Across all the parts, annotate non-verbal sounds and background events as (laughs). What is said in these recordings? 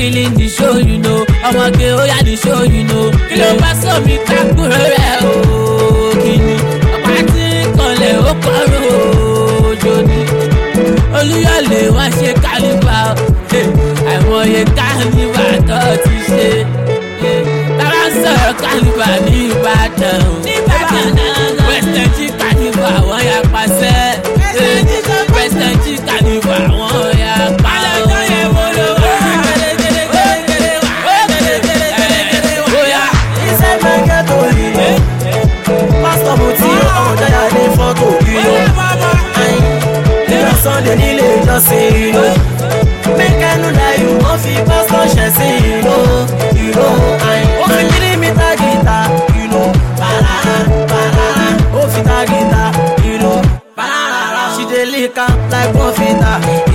killing the show, you know. Gay, oh yeah, the show, you know. Kí ló bá sọ mi kákúrò rẹ̀ Make I no lie, you wọ́n fi pastor ṣẹ̀sìn, you know. You know, ayin. Ó fi kiri mi ta you know. Parara, parara. Ó fi ta you know. Parara. She dey lick am like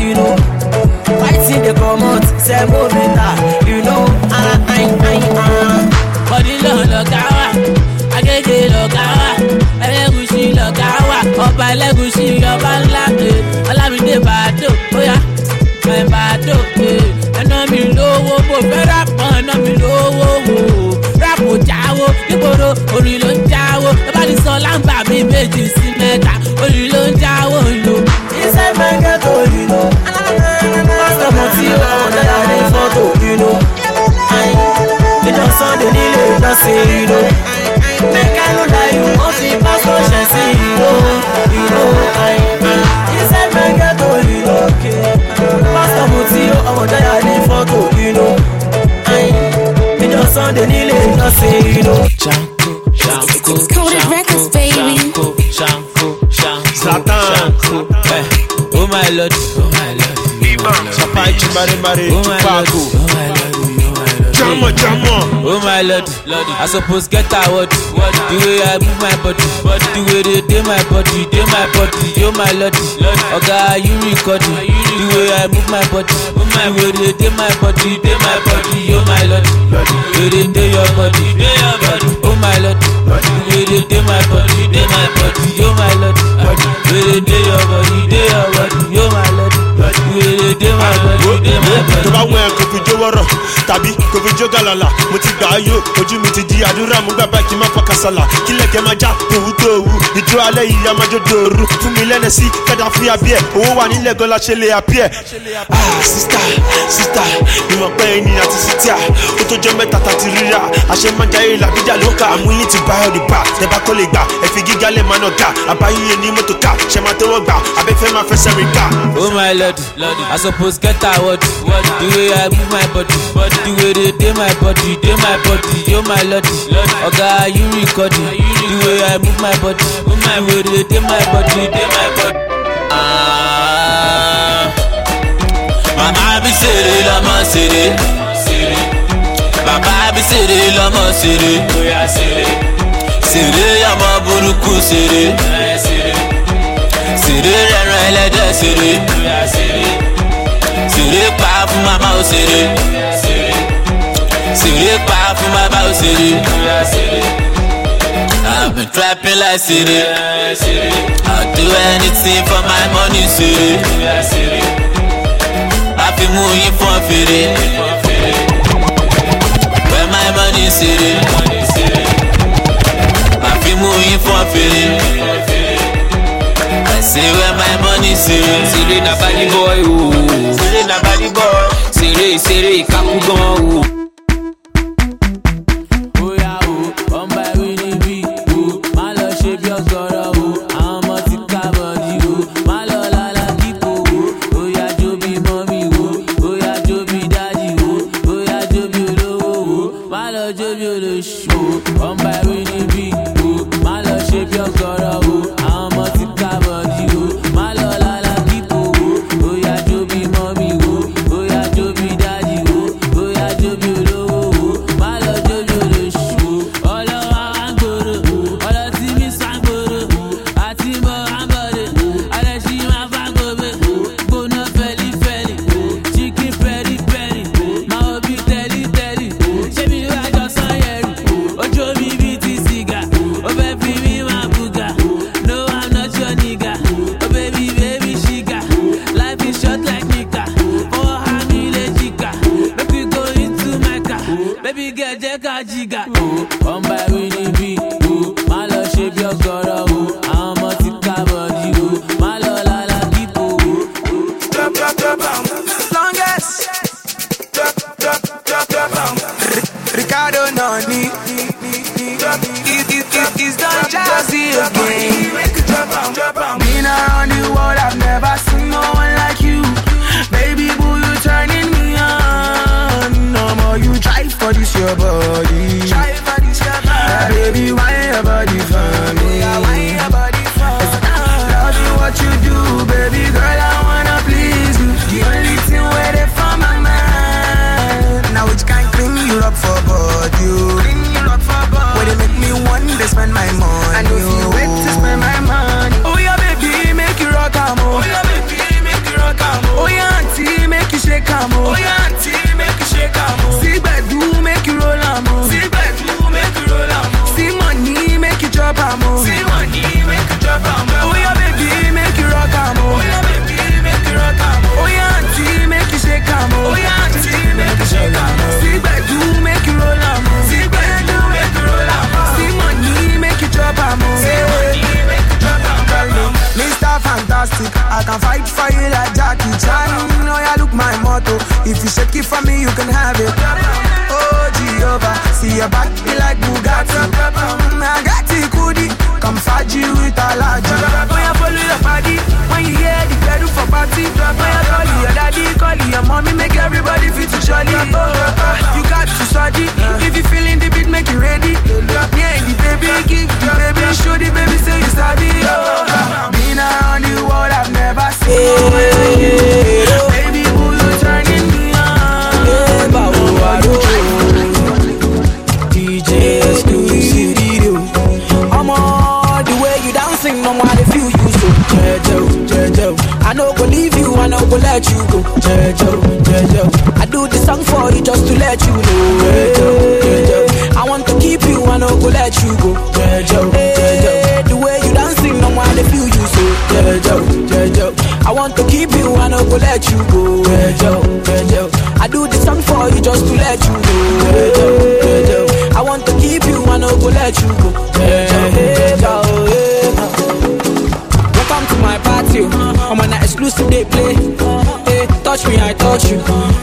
you know. White thing dey comot, semovita, know. Ara, ayin, ayin, ara. bọ́dí lọ lọ́gá wà agége lọ́gá wà ẹlẹ́gùsì lọ́gá wà ọba ẹlẹ́gùsì ọba ńlá rápọ̀ ẹná mi lówó wò rápò jáwó nígboro orin ló ń jáwó ẹ bá ti sọ láǹbà mi méjì sí mẹ́ta orin ló ń jáwó lò. Inside my ghetto, you know. Pastor Mutio, ọmọ Jaya ní fọ́tò, you know. Ayin, ìjọ Sunday nílé ìjọsìn, you know. Ìjọ Sunday nílé ìjọsìn, you know. Shanko, shanko, It's Coded Records, baby. Shanko, shanko, shanko, Zlatan. shanko. Eh, Oh my lord, oh my lord, my lord. Chapa ichi mare mare, Oh my lord, Chama, chama. Oh my lord, lord. I suppose get what? The way I move my body, body. the way they do my body, do my body. Yo my lord, lord. Oga, you record it. The way I move my body, move my way they do my body, do my body. Yo my lord, lord. They do your body, do your body. Oh my lord, oh, lord. The way they do my body, do my body. Yo my lord, lord. They do your body, do your body. Yo my lord. wèrè dé má lọ dé má lọ. tó bá wọn ẹ kò fi jó wọ́rọ̀ tàbí kò fi jó gàlàlà. Mo ti gbà á yó ojú mi ti di àdúrà. Mo gbà báyìí kí n má fọ kàsàlà kílẹ̀kẹ́ máa já? Tòwú tòwú. Ìjó alẹ́ yìí a máa jó dòru. Fún mi lẹ́nẹ̀ sí kẹ́dà fún yàbí ẹ̀. Owó wà nílẹ̀ gọ́lá ṣe lè àbí ẹ̀. sista sista ìmọ̀ pé ẹni àti sita ó tó jẹ́ mẹ́ta tàti ríra. Àṣẹ máa jayé làbíjà ló kà. Àmúyín ti bá ọ̀rì bá tẹ kó lè gbà ẹ gíga lẹ̀ máa nà gà. Àbáyé ní mọ́tò ká. Ṣẹ I suppose get award. The way I move my body, the way they do my body, do my body, yo my lord. Oga, you recording? The way I move my body, the way they do my body, do my body. Ah, my baby said mama be sere, lama sere, baba be sere, lama sere, sere, ọmọ burúkú sere. Sèré rẹran ẹlẹ́dẹ̀ sèré. Sèré pa fún màmá o sèré. Sèré pa fún bàbá o sèré. I'm been trapping like sèré. I'll do anything for my money sèré. A fi mú yín fún fèrè. Where my money sèré. A fi mú yín fún fèrè. I say where my money sere. Sere na body boy ooh, Sere na body boy. Sere sere kakugan ooh. You.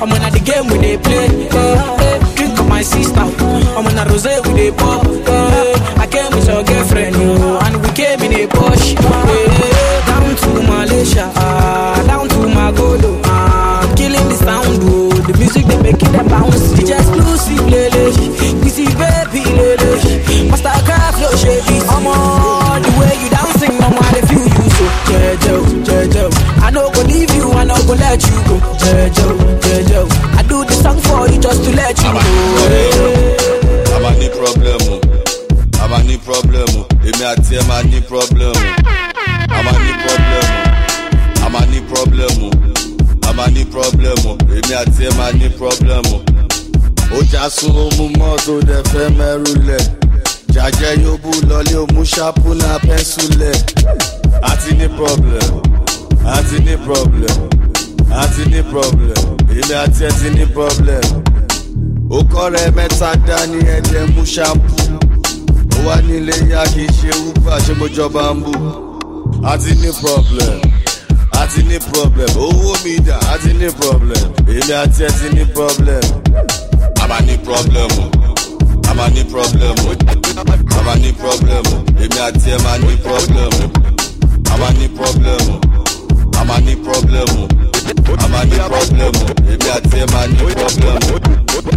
Ẹ̀jẹ̀ mú ṣáàpù. Ó wá nílé yá kì í ṣe uber ṣé mo jọba ń bù a ti ní problem a ti ní problem. Owó mi dà a ti ní problem. Èmi àti ẹ ti ní problem. A máa ní problem máa ní problem máa ní problem èmi àti ẹ máa ní problem máa ní problem máa ní problem a máa ní problem. Èmi àti ẹ máa ní problem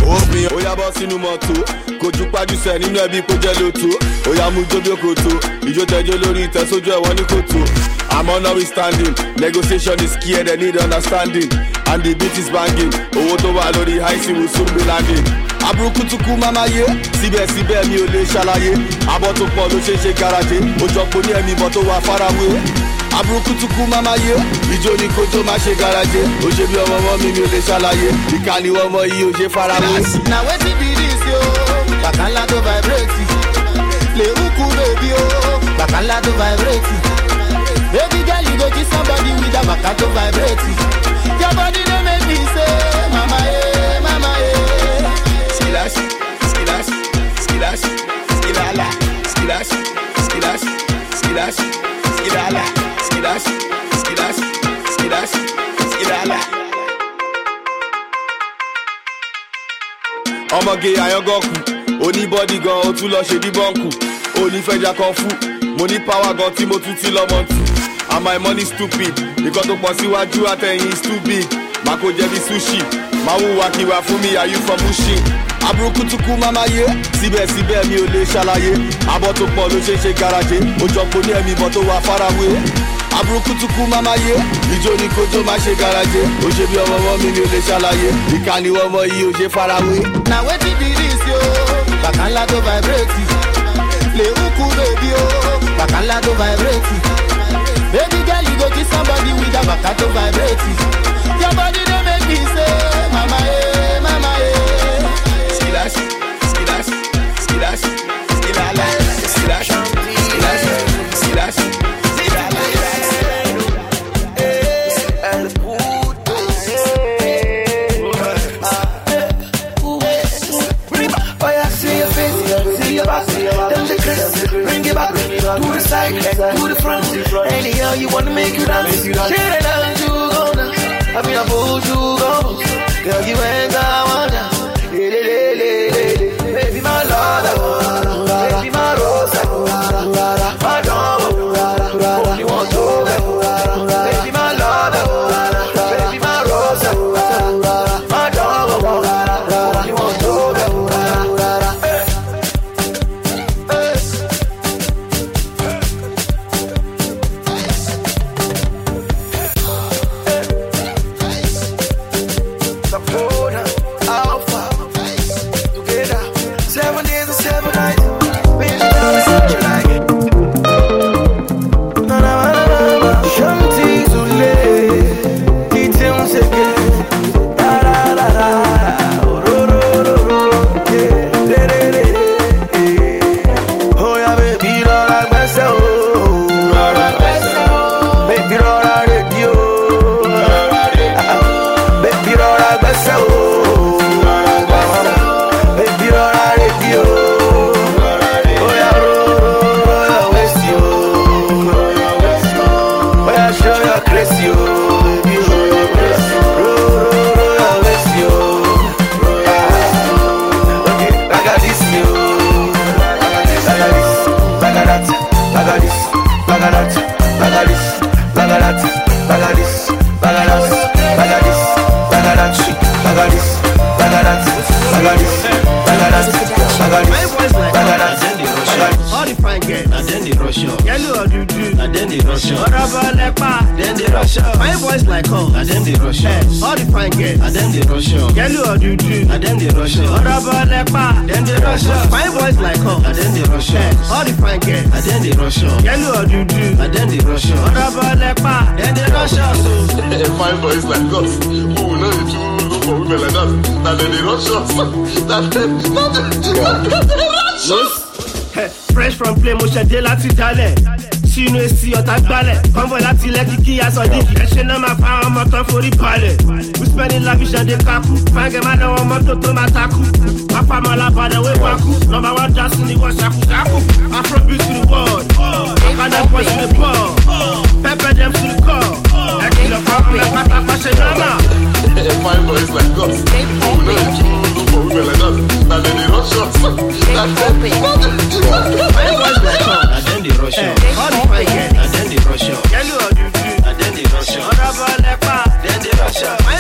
òfin ó yá bọ́ sínú mọ́tò kojú pájúṣe nínú ẹbí kó jẹ́ lóto ó yá mú jóbí òkòtò ìjó tẹjọ́ lórí ìtẹ́sójú ẹ̀wọ̀n ní kòtò àmọ́ now we standing. Negotiation is key and they need understanding. And the beat is banging. Owó tó wà lórí high sea will soon be landing? Aburukutuku mama ye. Síbẹ̀síbẹ̀ mi ò lè ṣàlàyé. Abọ́ tó pọ̀ ló ṣe é ṣe garaje. Òjọpọ̀ ní ẹ̀mí ìbọn tó wà farawé aburukutuku mama ye ìjó ni tó má ṣe garaje. Ó ṣe bí ọmọ ọmọ mi mi ò lè ṣàlàyé. Ìkànnì ọmọ yìí ò ṣe farawé. na wetin be dis yo. Tó vibrate. Bèbí o tó vibrate. Baby girl you go kiss somebody with that bàkà tó vibrate. Your body dey make me say mama ye mama ye. Skilash, skilash, skilash, skilala, skilash, skilash, skilash, skilala, skilash, skilash, skilash, skilala. ọmọge àyángọ́kù oníbọ́dì gan o tún lọ ṣe ní bọ́ǹkù. Onífẹ̀jà kan fún mo ní power gan tí mo tún ti lọ́mọ tù. And my money stupid nǹkan tó pọ̀ síwájú àtẹ̀yìn is too big máa kó jẹ́ bí sushi máa wúwa kíwà fún mi are you from mushin aburukutuku mama ye síbẹ̀síbẹ̀ mi ò lè ṣàlàyé. Abọ́ tó pọ̀ ló ṣe é ṣe garaje òjọpọ̀ ní ẹ̀mí ìbọn tó wà farawé aburukutuku mama ye ìjó ni kojú má ṣe garaje. Ó ṣe bí ọmọ ọmọ mi mi ò lè ṣàlàyé. Ìkànnì ọmọ yìí ò ṣe farawé. na wetin be dis yo bàkànlá tó vibrate. Lè húkú bèbí o. Bàkànlá tó vibrate. Baby girl you go kiss somebody with that bàkà tó vibrate. Your body dey make me say mama ye mama ye. Skilash, skilash, skilash, skilala, skilash, skilash, the side, to the front, anyhow you wanna make you dance, shit it down, you go dance, I mean I pull you go, girl you ain't got one I'll bless you. Boys like us, who will know the true for women like that, that they rush us. That they, that they, they rush. Us. Fresh from play mo ṣẹ̀dé láti jalẹ̀ sínú èsì ọ̀tá gbálẹ̀ convoy láti lẹ́kì kí aṣọ dídì ẹ̀ṣẹ̀ náà máa fa ọmọ tán forí balẹ̀. Lavish and dey kaku fáńgẹ̀ máa náwó mọ́tò tó máa takú. Pápá máa lábàdàn wé wákú nọmba wá dá sí ni wọ́n ṣàkúṣàkú. Afrobeat to the world. Pọ̀ sí the ball pepper dem to the call Fine boys like us, look for women like us. Up. The up. Up. Up.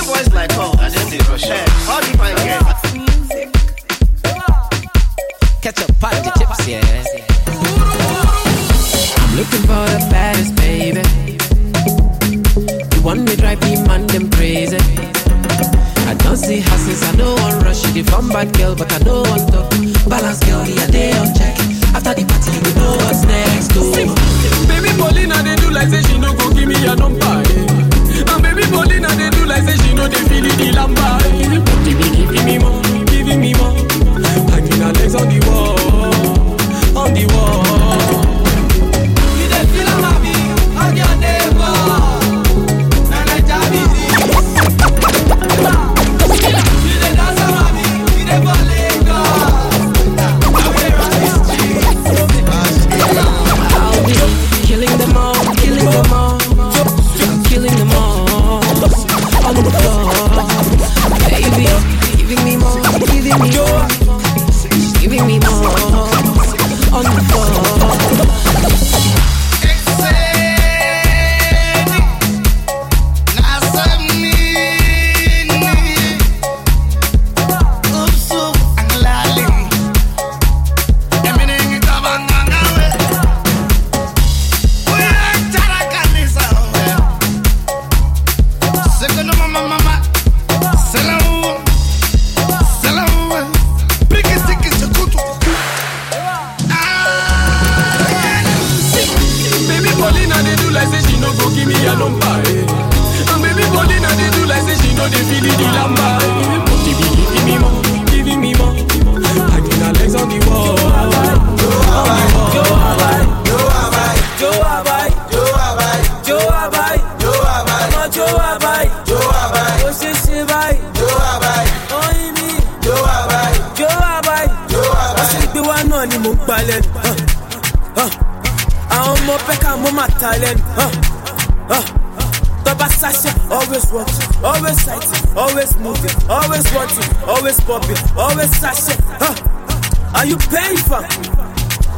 Voice like up. Girls. Catch up party chips, yeah. I'm looking for the bad girl, but I know one talk. Balance girl, yeah, they on check. After the party, you know what's next. Too. Baby Paulina, they do like say she no go give me a number. eh. And baby Paulina, they do like say she know they feel the lamba. Moving, always watching, always popping, always sachet. huh. Are you paying for?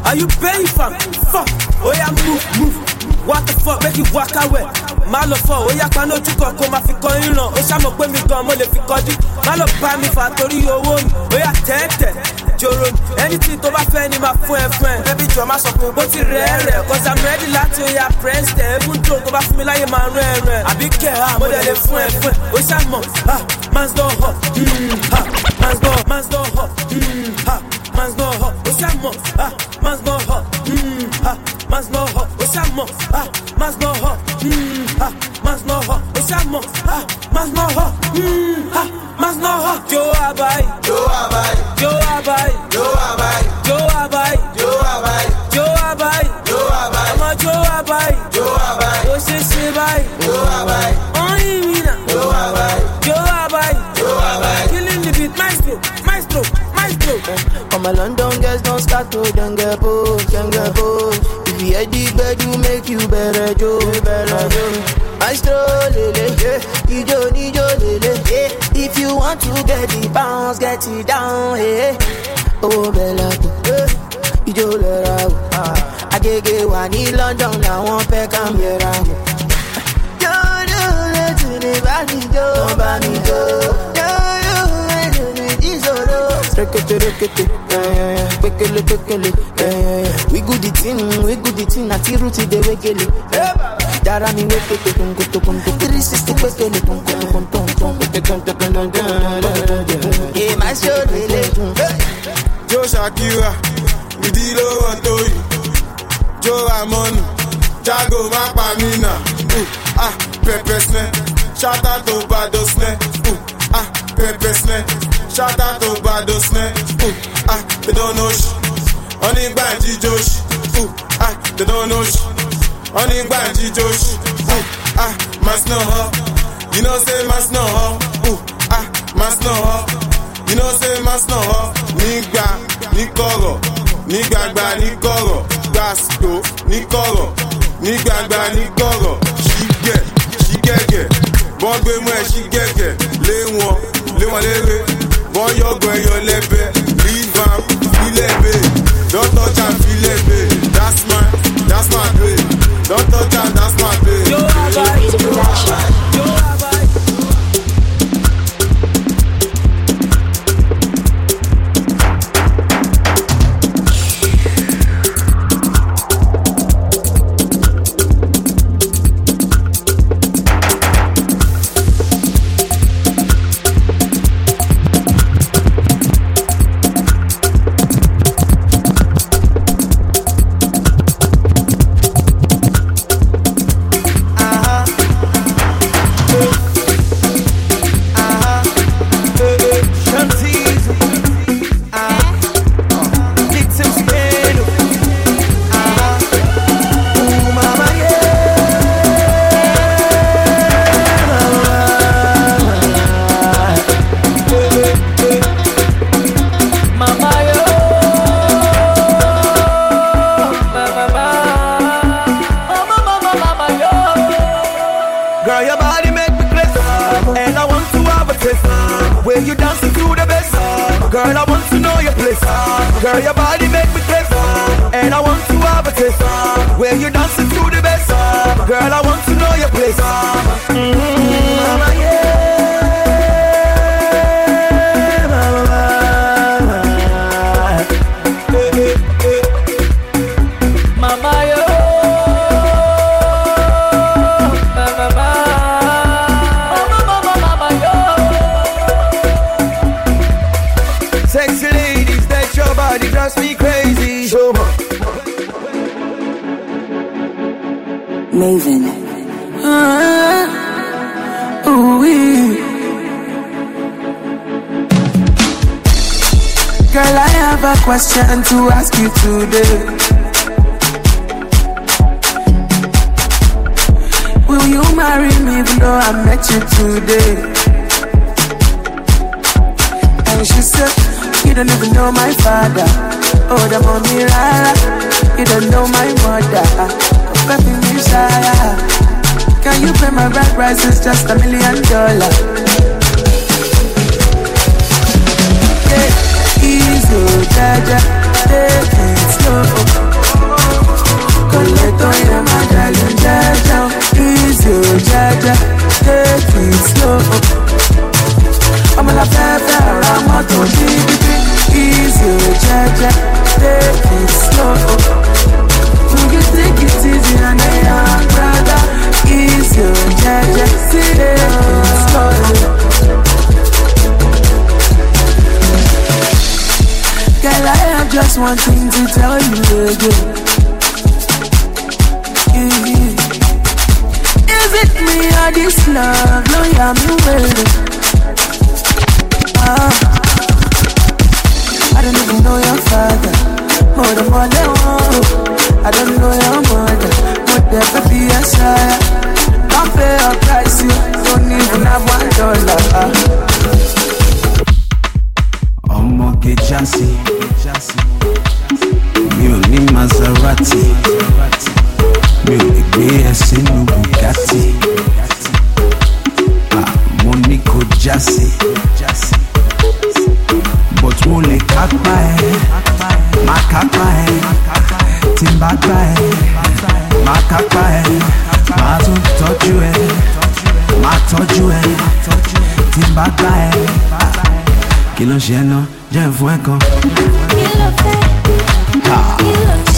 Are you paying for? Fuck, oh oya move, move. What the fuck, make you walk away. Má lọ fọ, oh oya paná ojú kan kó máa fi kọ ìran. Ó ṣàmọ̀ pé mi gan mo lè fi kọjú. Má lọ bá mi fà torí owó mi. Oh oya tẹ́tẹ̀, jòrò. Anything tó bá fẹ́ ni máa fún ẹ fún ẹ. Bébí jọ máa sọ pé bó ti rẹ̀ rẹ̀. Cause I'm ready láti oya press tẹ̀. Even though tó bá fún mi láyé máa rún ẹ rẹ̀. Àbí kẹ̀ ha, ah, mo dẹ̀ lè fún ẹ fún ẹ. Ó ṣàmọ̀, ha, ah. Man's don hot. Mm, ha, man's don, man's don hot. Mm, ha, man's don hot. Ó ṣàmọ̀, ha, man's don hot. Mm, ha, man's don hot. Ó ṣàmọ̀, ha, man's don hot. Mm, ha, man's don hot. Ó ṣàmọ̀, ha, man's don hot. Mm, ha, man's don hot. Jó abai, jó abai, jó abai, jó abai, jó abai, jó abai, jó abai, jó abai. Jó abai, jó abai. Ó ṣe ṣe báyìí, jó abai. Nà, jó abai, jó abai, All my London girls don't start to then get pose, then get pose. If you hear the bed, you make you better, Joe, better, Joe. Maestro lele. Ijo nijo lele, yeah. If you want to get the bounce, get it down, yeah. Oh bella, yeah. Ijo lera, ah. Agege wa ní London, làwọn fẹ́ ká mìíràn. Yóò létí ní bá mi jó, bá mi jó. Rekete rekete. Pekele pekele. We good the thing, we good the thing. Àti rúti de wégele. Dára mi wékete kónkótó kónkó. Three sixty pekele kónkótó. Yeah, my show lele. Joe Shakira, ìdílé wọn tó yìí. Joe Amonu, Jago má pa mí nà. Uh, ah, pepper snare, shout out to Bado snare. Shout out to Bado snare. Uh, ah, they don't know shit. Only Banji Josh. Uh, ah, they don't know shit. Only Banji Josh. Uh, ah, mas no ho. You know say mas no ho. Uh, ah, mas no ho. You know say mas no ho. Nígbà ní kọ̀rọ̀, nígbàgbà ní kọ̀rọ̀, gbàsíkò ní kọ̀rọ̀, nígbàgbà ní kọ̀rọ̀, ṣígẹ̀ ṣígẹ̀gẹ̀, bọ́n gbé mú ẹ ṣígẹ̀gẹ̀, lé wọn lé wọn léré, bọ́n yọ̀gbọ̀n ẹyọ lẹ́bẹ̀, leave am filẹ̀bẹ̀, don touch filẹ̀bẹ̀, that's that's touch Maserati. Mi ò lè gbé ẹ sínú Bugatti. Àmọ́ ní kò jásí but mo lè kápá ẹ. Má kápá ẹ. Tí n bá gbá ẹ má kápá ẹ. Má tún tọ́jú ẹ. Má tọ́jú ẹ. Tí n bá gbá ẹ. Kí ló ń ṣe ẹ náà? Jẹ́ ìfún ẹ kan. kí ló fẹ́.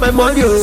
my money. Oh.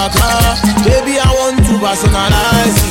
Baby I want to personalize.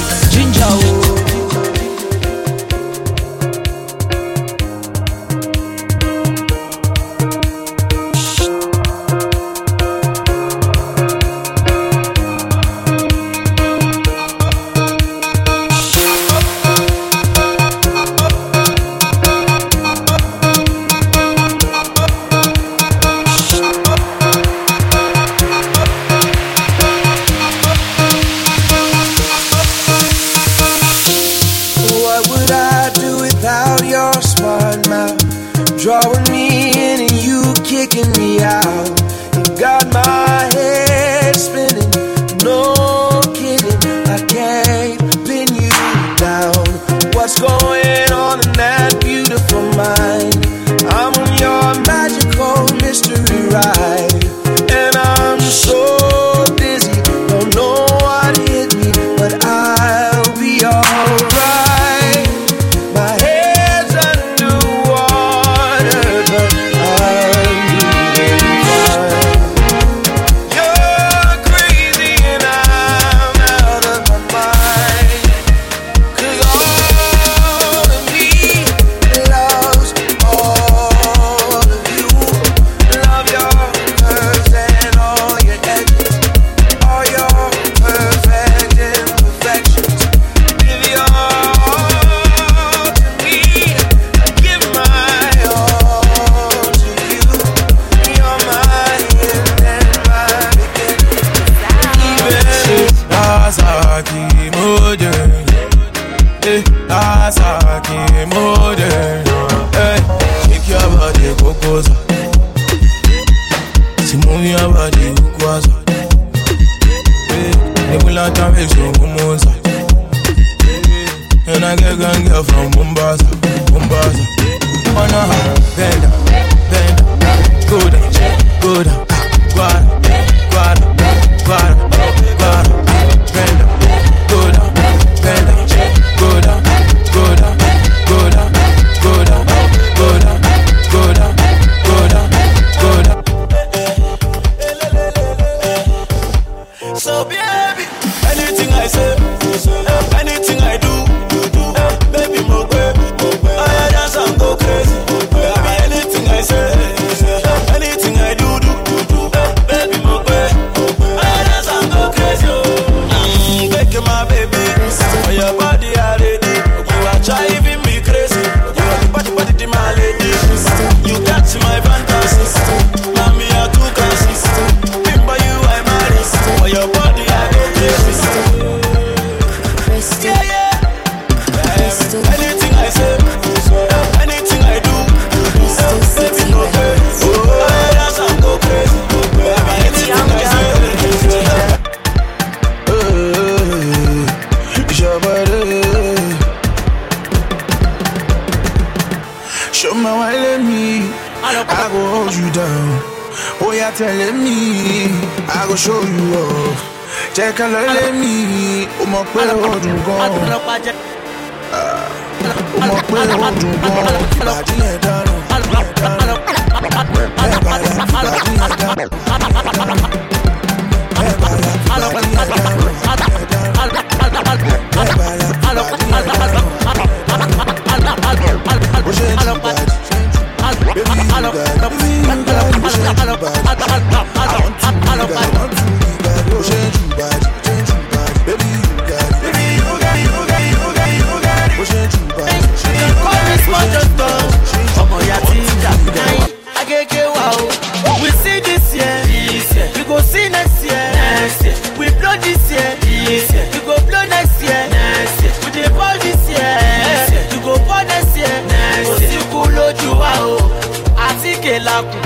ṣe lakùn.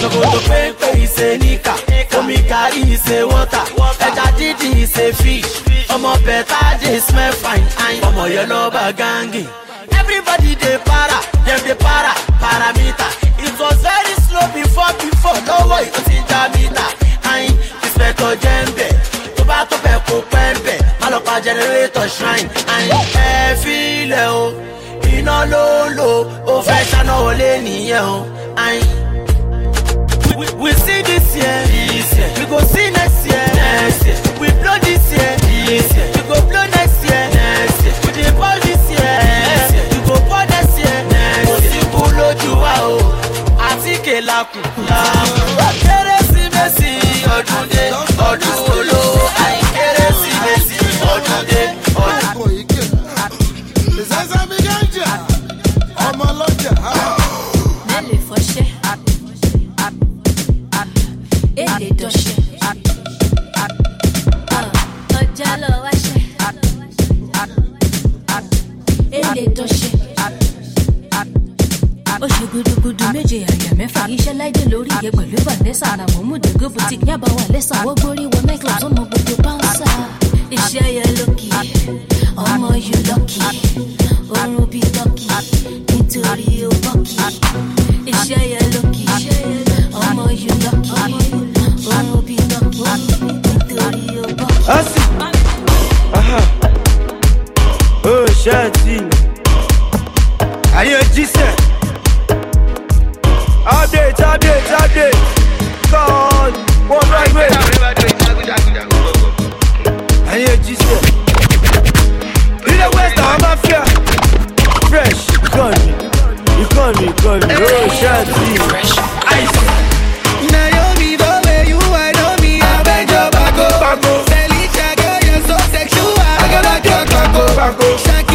Ṣòkòtò pépè ìṣe níkà, omi gàrí ìṣe wọ́tà, ẹja dídì ìṣe fish, ọmọ bẹ̀tà dey smell fine, ọmọ yẹn lọ bá. Everybody dey para, dem dey para, paramita. It was very slow before before, lọ́wọ́ ìlú ti já mítà. Ayin, ìspẹ̀tọ̀ jẹ́ ń bẹ̀, tó bá tó bẹ̀ kó pẹ́ ń má lọ pa jẹnẹrétọ̀ shrine. Ẹ fi o. iná ló lò ó fẹ́ ṣáná wọlé nìyẹn o. We, see this year, this year. We go see next year, next year. We blow this year, this year. We go blow next year, next year. We dey ball this year, this year. Go ball next year, next year. Kò kú lójú wa o, àtíkè lakùn. Kérésìmesì ọdún méje àyà mẹ́fà. Iṣẹ́ láìdé lórí iye pẹ̀lú Vanessa. Àwọn múdègó boutique yàbá wà lẹ́sà. Wọ́n gbórí wọ nightclub tó mọ gbogbo báńsà. Iṣẹ́ yẹn lókì, ọmọ yìí lọ́kì. Oorun bíi tọ́kì, nítorí ó bọ́kì. Iṣẹ́ yẹn lókì, ọmọ yìí lọ́kì. Oorun bíi tọ́kì, nítorí ó bọ́kì. Asi. Ah, Aha. Oh, shati. Ayé jísẹ̀. Update, update, update. God, one right way. Ayé jísẹ̀. Ilé West àwọn mafia. Fresh, ìkànnì. Ìkànnì, ìkànnì. Oh, shati. Ice. Naomi, the way you I know me, I beg your bago. Felicia, girl, you're so sexual. I gotta talk bago. Shakira, the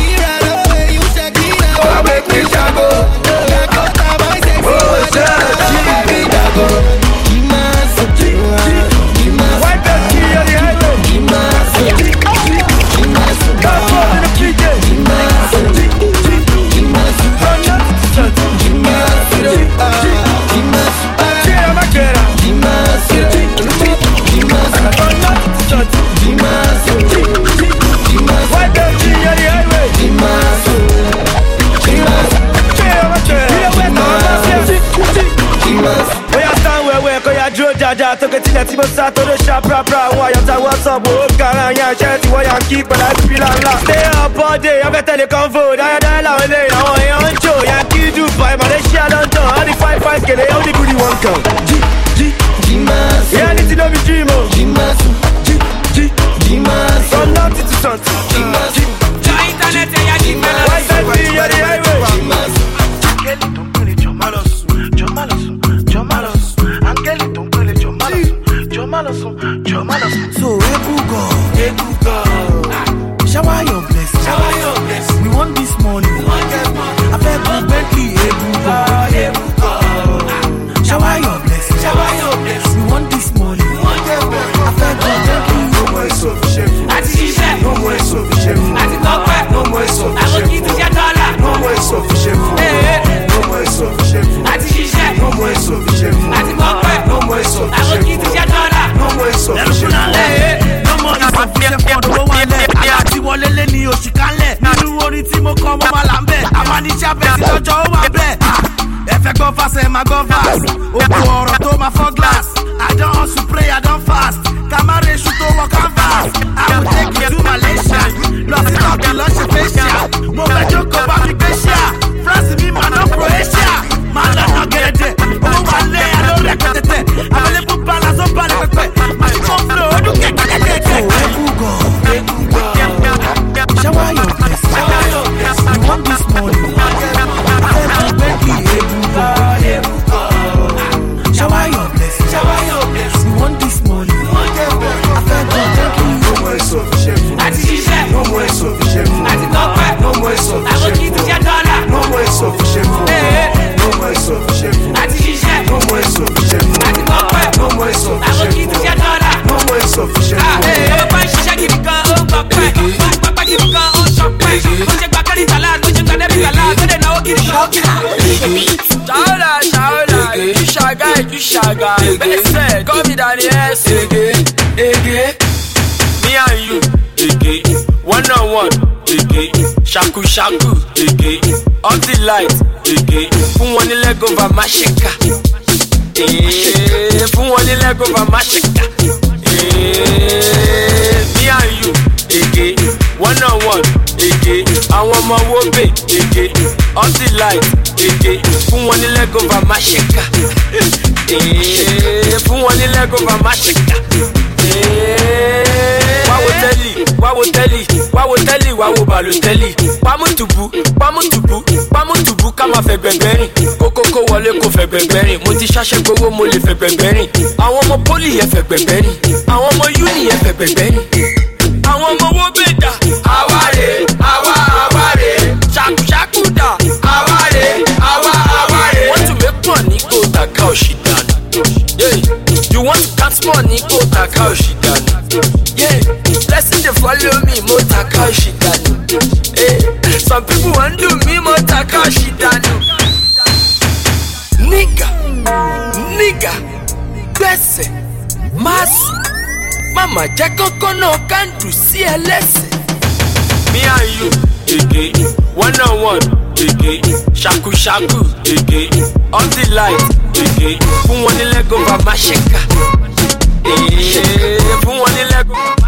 dúró dáadáa tókè tilẹ̀ tí mo sá tó lè ṣá prapra àwọn àyọ̀tá wọ́sọ̀p owó gara yan iṣẹ́ tí wọ́n yà ń kí pẹ̀lú ńlá. Stay up all day, ọbẹ̀ tẹ̀lé convo, dáadáa làwọn ilé àwọn èèyàn ń jò, yà kí Dubai, Malaysia, London, all the five five kele, ó ní booty one kan. Jí jí reality no be dream o. Jí jí from nothing to something. Jí jí Wipe that key on the highway. So Ebugo, Shaku shaku, Ege. All the light, Ege. Fún wọn ní leg over, má ṣe ká. Eh, fún wọn ní lẹ́gọ̀fà má ṣe ká. Eh, me and you ege one on one ege àwọn ọmọ wo bè ege all the light ege fún wọn ní lẹ́gọ̀fà má ṣe ká. Eh, fún wọn ní lẹ́gọ̀fà má ṣe ká. Wọlé kó fẹ́ gbẹ̀gbẹ́ rìn mo ti ṣaṣẹ́ gbowó mo lè fẹ́ gbẹ̀gbẹ́ rìn àwọn ọmọ pólì yẹn fẹ́ gbẹ̀gbẹ́ rìn àwọn ọmọ yúnì yẹn fẹ́ gbẹ̀gbẹ́ rìn mama jẹ́ kọ́kọ́ náà kándù sí ẹ lẹ́sẹ̀. me and you ege one on one ege ṣakuṣaku ege all the light ege fún wọn ní lẹ́gọ̀fà má ṣe kà. Eh, fún wọn ní lẹ́gọ̀fà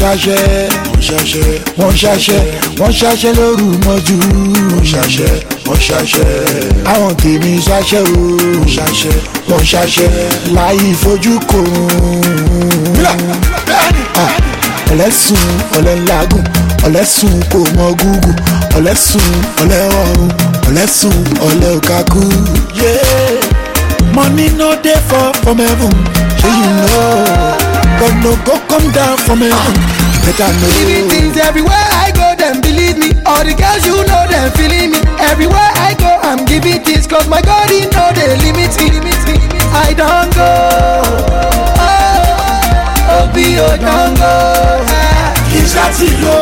ṣaṣẹ́ wọ́n ṣaṣẹ́ wọ́n ṣaṣẹ́ wọ́n ṣaṣẹ́ lóru mọ́jú. Wọ́n ṣaṣẹ́ wọ́n ṣaṣẹ́ àwọn tèmi ṣaṣẹ́ o. Wọ́n ṣaṣẹ́ wọ́n ṣaṣẹ́ láyé ìfojú kò. Ah, ọ̀lẹ́sùn ọ̀lẹ́lágùn. Ọ̀lẹ́sùn kò mọ gúgùn ọ̀lẹ́sùn ọ̀lẹ́ ọ̀run. Ọ̀lẹ́sùn ọ̀lẹ́ òkàkú. Yeah. money no there for from heaven so you ah. know god no go come down from heaven you better know. Giving things everywhere i go dem believe me all the girls you know them feeling me everywhere i go i'm giving things cause my god he no dey limits me i don't go oh, oh obi don't go. kí n you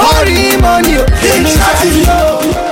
for him money o. kí n you.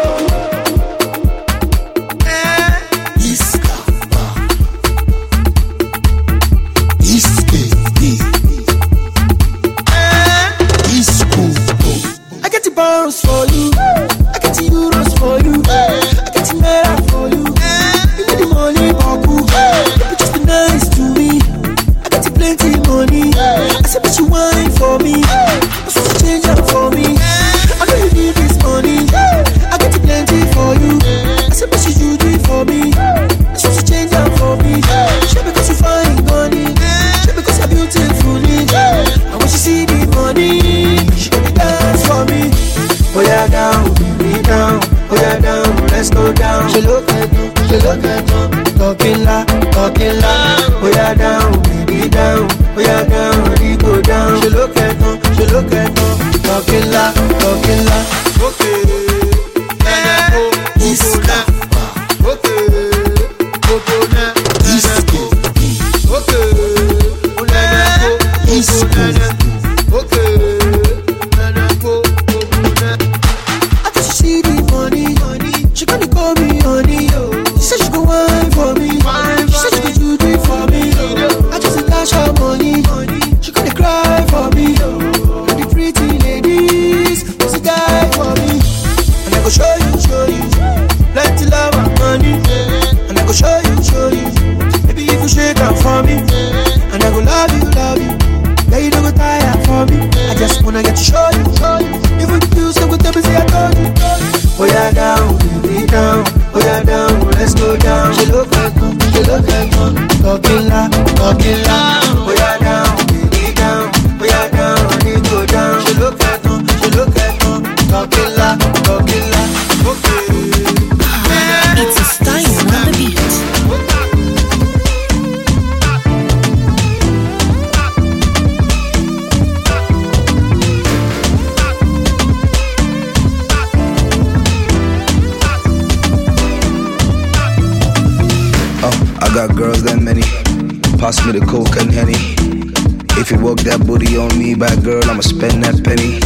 I'ma spend that penny.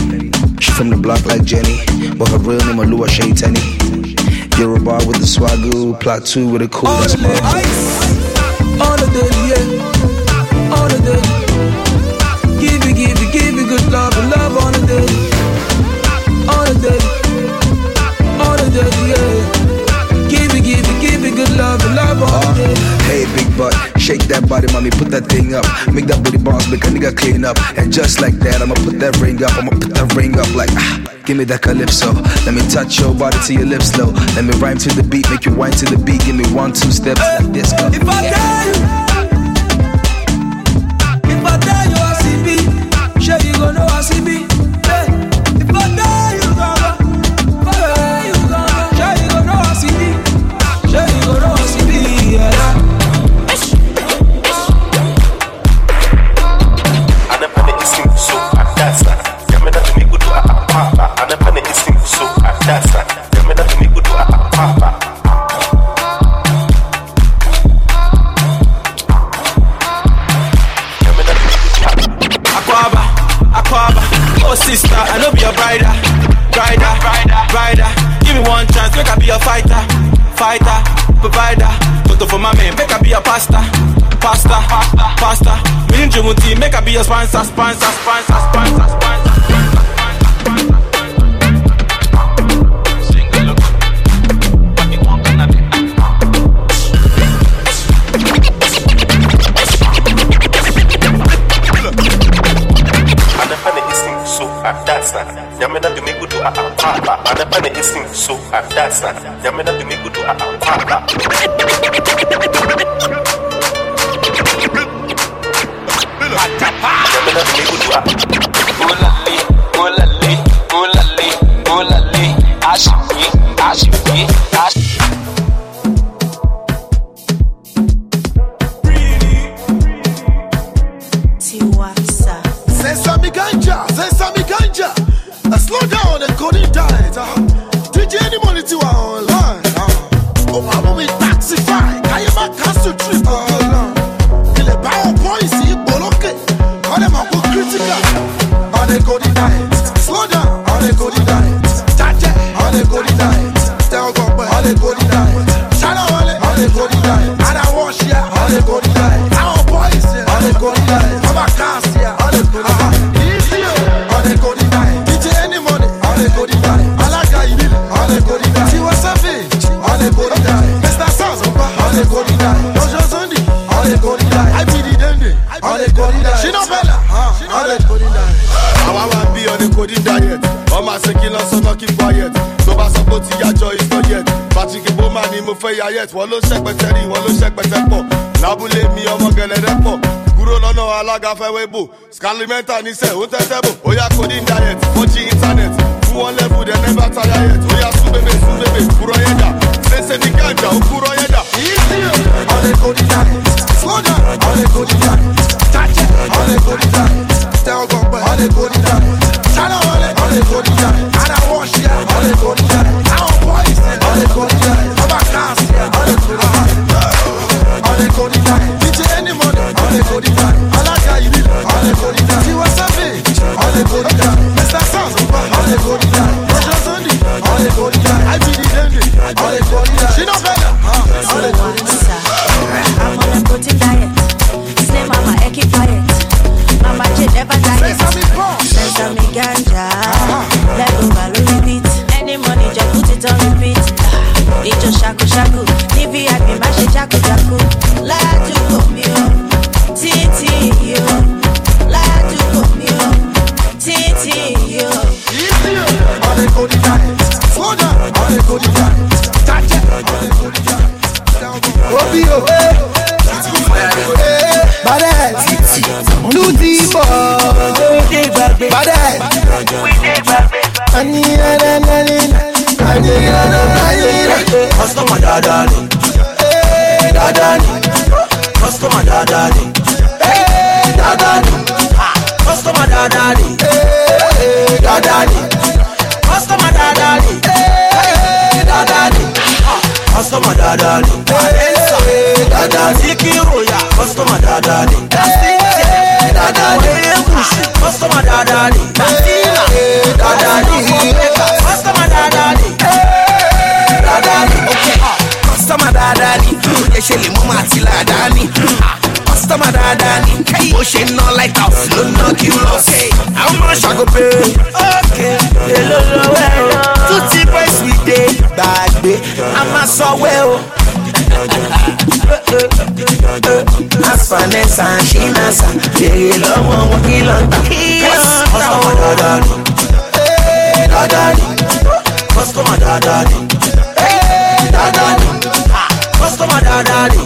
She from the block like Jenny, but her real name Alua Shay Tenny. bar with the swagoo, plot two with a cool. That's my. Shake that body, mommy, put that thing up. Make that booty bounce, make a nigga clean up. And just like that, I'ma put that ring up. I'ma put that ring up like ah. Give me that calypso. Let me touch your body to your lips low. Let me rhyme to the beat, make you whine to the beat. Give me one, two steps like this. Go. If I die, you, if I die, you're see sure you gon' know I see ayet wọn ló ṣẹpẹtẹ rí wọn ló ṣẹpẹtẹ pọ̀. Lábúlé mi ọmọ gẹ̀lẹ́dẹ́ pọ̀. Kúrò lọ́nà alága fẹ́wé bò. Scalimenta ní sẹ́ ó tẹ́tẹ́ bò. Ó yá kodi diet fọ́jì internet. Fún wọn lẹ́bù dẹ́ never tire yet ó yá sún bèbè sún bèbè kúrò yẹn dà. Ṣẹṣẹ ní gàjà ó kúrò. Máa ṣàgópé. èlò lọ́wọ́ ẹ̀ o two t boys we dey gbàgbé a máa sọ̀wẹ́ o. Oh. as vanessa and shinasa béèrè lọ́wọ́ wọn kí ló ń tà. kọ́sítọ́mà dáadáa ni. dáadáa ni. kọ́sítọ́mà dáadáa ni. dáadáa ni. kọ́sítọ́mà dáadáa ni.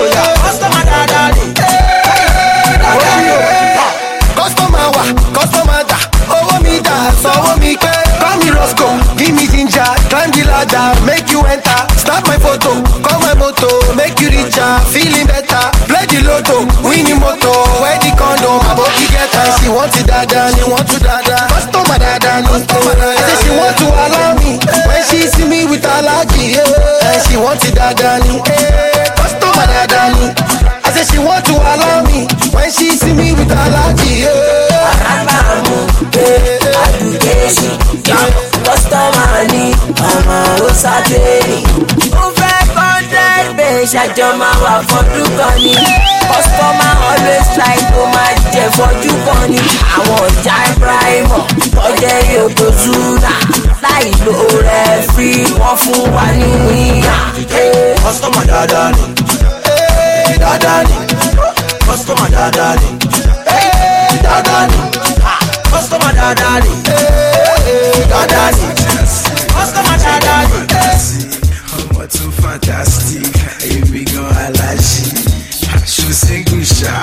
o ladder, make you enter. Snap my photo, call my moto, make you richer, feeling better. Play the lotto, win the moto, wear the condom, aboki get her. She want it dada, she want to dada. Customer dada, customer dada. Say she want to allow me, when she see me with allergy, yeah. And she want it dada, eh. Customer dada, I say she want to allow me, when she see me with allergy, yeah. Ọmọ ó fẹ́ kọ́ńtẹ́ gbé ṣàjọ máa wà fọdún. Kọ́sítọ́mà always wíyà. Kọ́sítọ́mà dáadáa ni. Kọ́sítọ́mà dáadáa ni. Ni. Dáadáa ni. Kọ́sítọ́mà dáadáa ni. ọmọ tún fantastic. Èmi gan aláṣì aṣọ single ṣá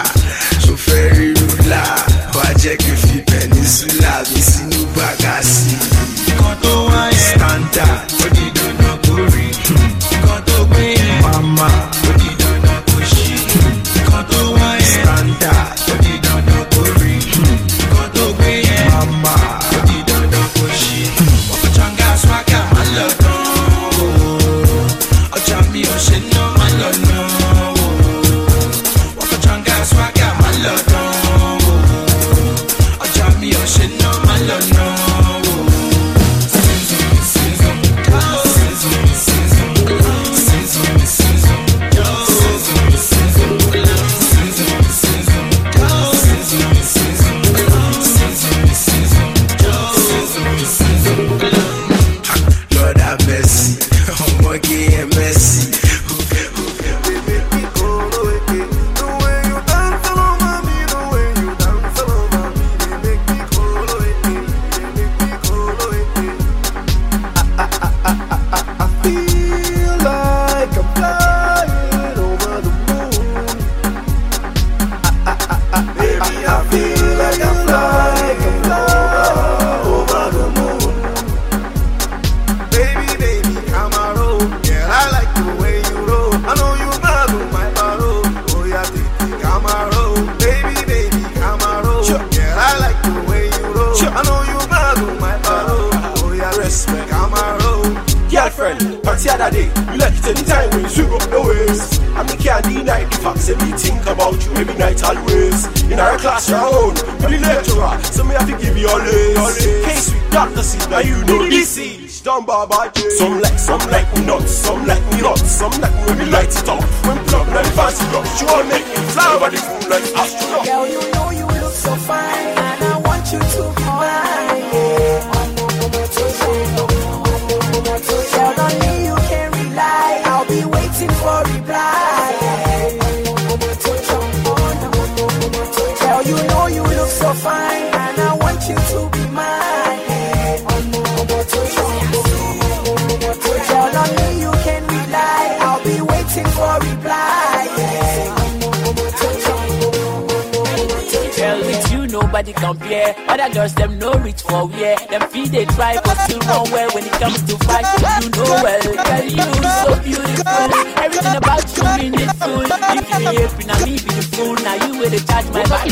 compare. Other girls them no reach for where. Them feel they try but still run well when it comes to fight. You know well, girl you so beautiful. Everything about you meaningful. You give me happy, now me be the fool. Now you will charge my full. Like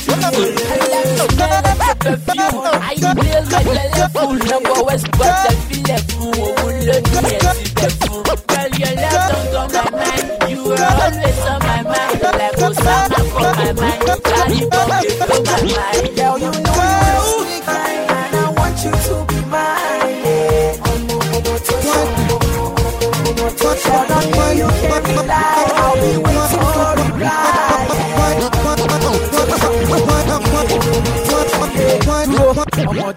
smell of your perfume. I feel my belly full. Number west, but I feel like fool. Look, yes, the fool. Girl, your love don't go my mind. You were always on my mind. come dey blow my mind. You know you Ọmọ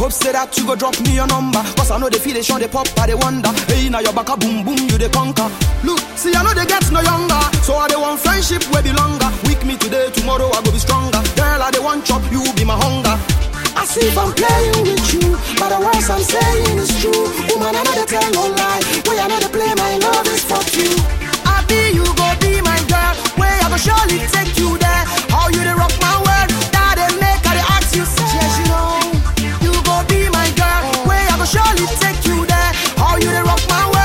Hope say that you go drop me your number, cause I know they feel they show they pop, I they wonder. Hey, now your back a boom boom, you they conquer. Look, see I know they get no younger, so I they want friendship way be longer. Weak me today, tomorrow I go be stronger. Girl, I they want chop, you be my hunger. I see if I'm playing with you, but the words I'm saying is true. Woman, I know they tell no lie. Way I know they play my love is for you. I be you, go be my girl. Way I go surely take you there. How you they rock my world? That they make I they ask you, say, yes, you know. You go be my girl. Way I go surely take you there. How you they rock my world?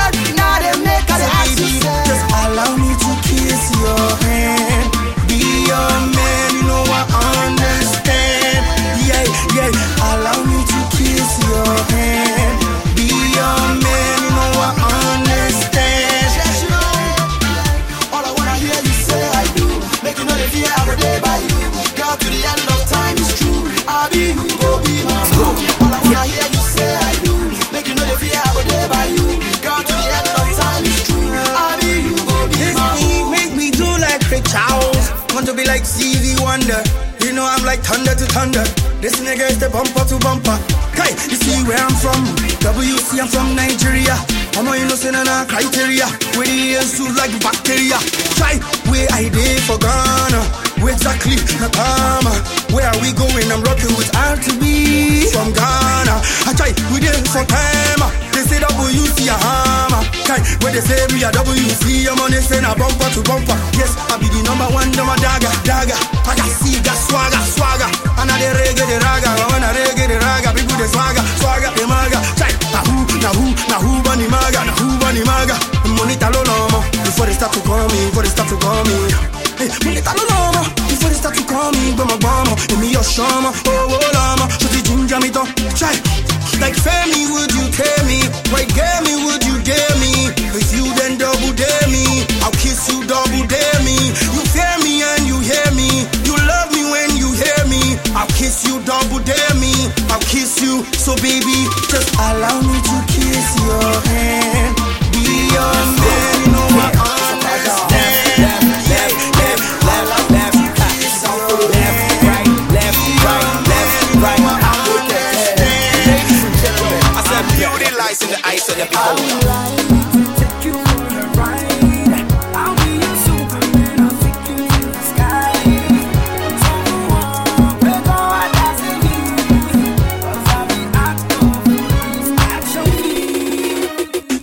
Criteria. Where the like bacteria. Try where I did for Ghana. Where exactly Nakama? Where are we going? I'm rocking with RTB from Ghana. I try we did for time. They say WC a hammer. Kai, where they say we are WC, I'm on this and a bumper to bumper. Yes, I be the number one, number dagger, dagger. I got see, got swagger, swagger. And I the reggae, the raga, I wanna reggae, the raga. People the swagger, swagger, the maga. Chai, na who, na who, na who, bunny maga, na who, bunny maga. Money talo lomo, before they start to call me, before they start to call me. Lomo, before they start to call me, bama bama. Give me your shama, oh, oh, lama. Should the ginger me to, chai. Like Femi, would you tell me? Right, get me, would you dare me? If you then double dare me, I'll kiss you double dare me. You fear me and you hear me. You love me when you hear me. I'll kiss you double dare me. I'll kiss you. So baby, just allow me to kiss your hand. Be your man, you know. Lies in the eyes of the beholder.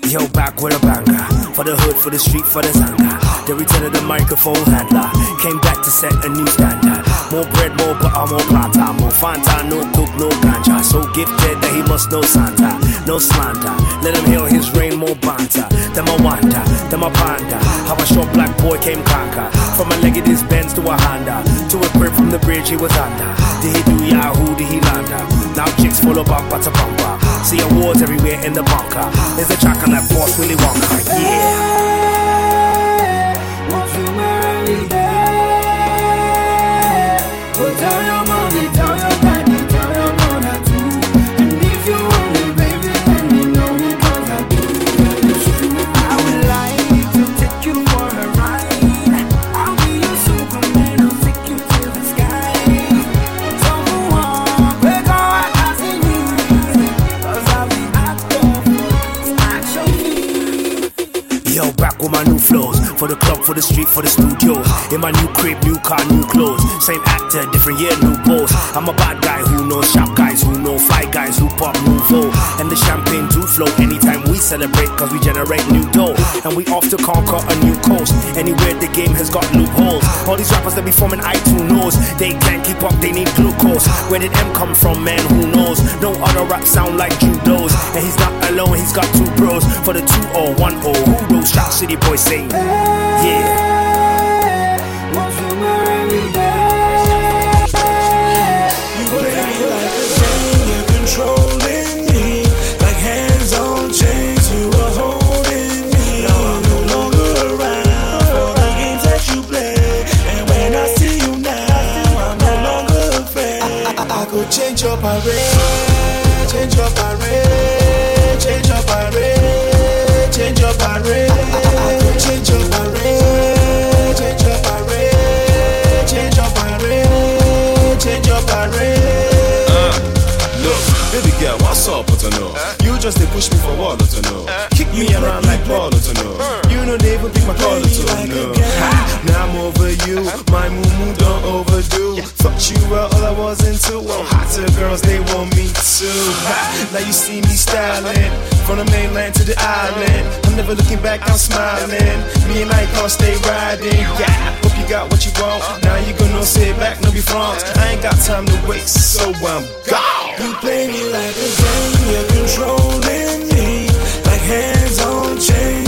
Yo, back with a banger. For the hood, for the street, for the zanga. The return of the microphone handler. Came back to set a new standard. More bread, more butter, more plata. More Fanta, no cook, no ganja. So gifted that he must know Santa. No slander. Let him hail his reign, more banter. Then I wonder, then I ponder. How a short black boy came conquer. From a leg his Benz to a Honda. To a crib from the bridge he was under. Did he do Yahoo? Did he lander? Now chicks full of bumper to bumper. See awards everywhere in the bunker. There's a track on that boss Willy Wonka. Yeah. Yo, with my new flows. For the club, for the street, for the studio. In my new crib, new car, new clothes. Same actor, different year, new pose. I'm a bad guy who knows sharp guys, who know fly guys, who pop nouveau. And the champagne do flow anytime we celebrate, cause we generate new dough. And we off to conquer a new coast. Anywhere the game has got loopholes. All these rappers that be forming I2 knows. They can't keep up, they need glucose. Where did M come from, man? Who knows? No other rap sound like judos. And he's not alone, he's got two bros. For the 2 or 1 0. Who those Choc City boys say? Yeah. Controlling me like hands on chains, you are holding me. I'm no longer around for the games that you play. And when I see you now, I'm no longer afraid. I, I, I could change your parade, change your parade, change your parade, change your parade. Just they push me for what, I don't know. Kick me around like ball, don't know. You know they even pick my collar, don't know. Now I'm over you, my moo don't overdo. Thought you were all I was into. Well, hotter girls, they want me too. Now you see me styling from the mainland to the island. I'm never looking back, I'm smiling. Me and I gon' stay riding. Yeah, hope you got what you want. Now you gonna sit back, no be front. I ain't got time to waste, so I'm gone. You play me like a game, you're controlling me. Like hands on chains,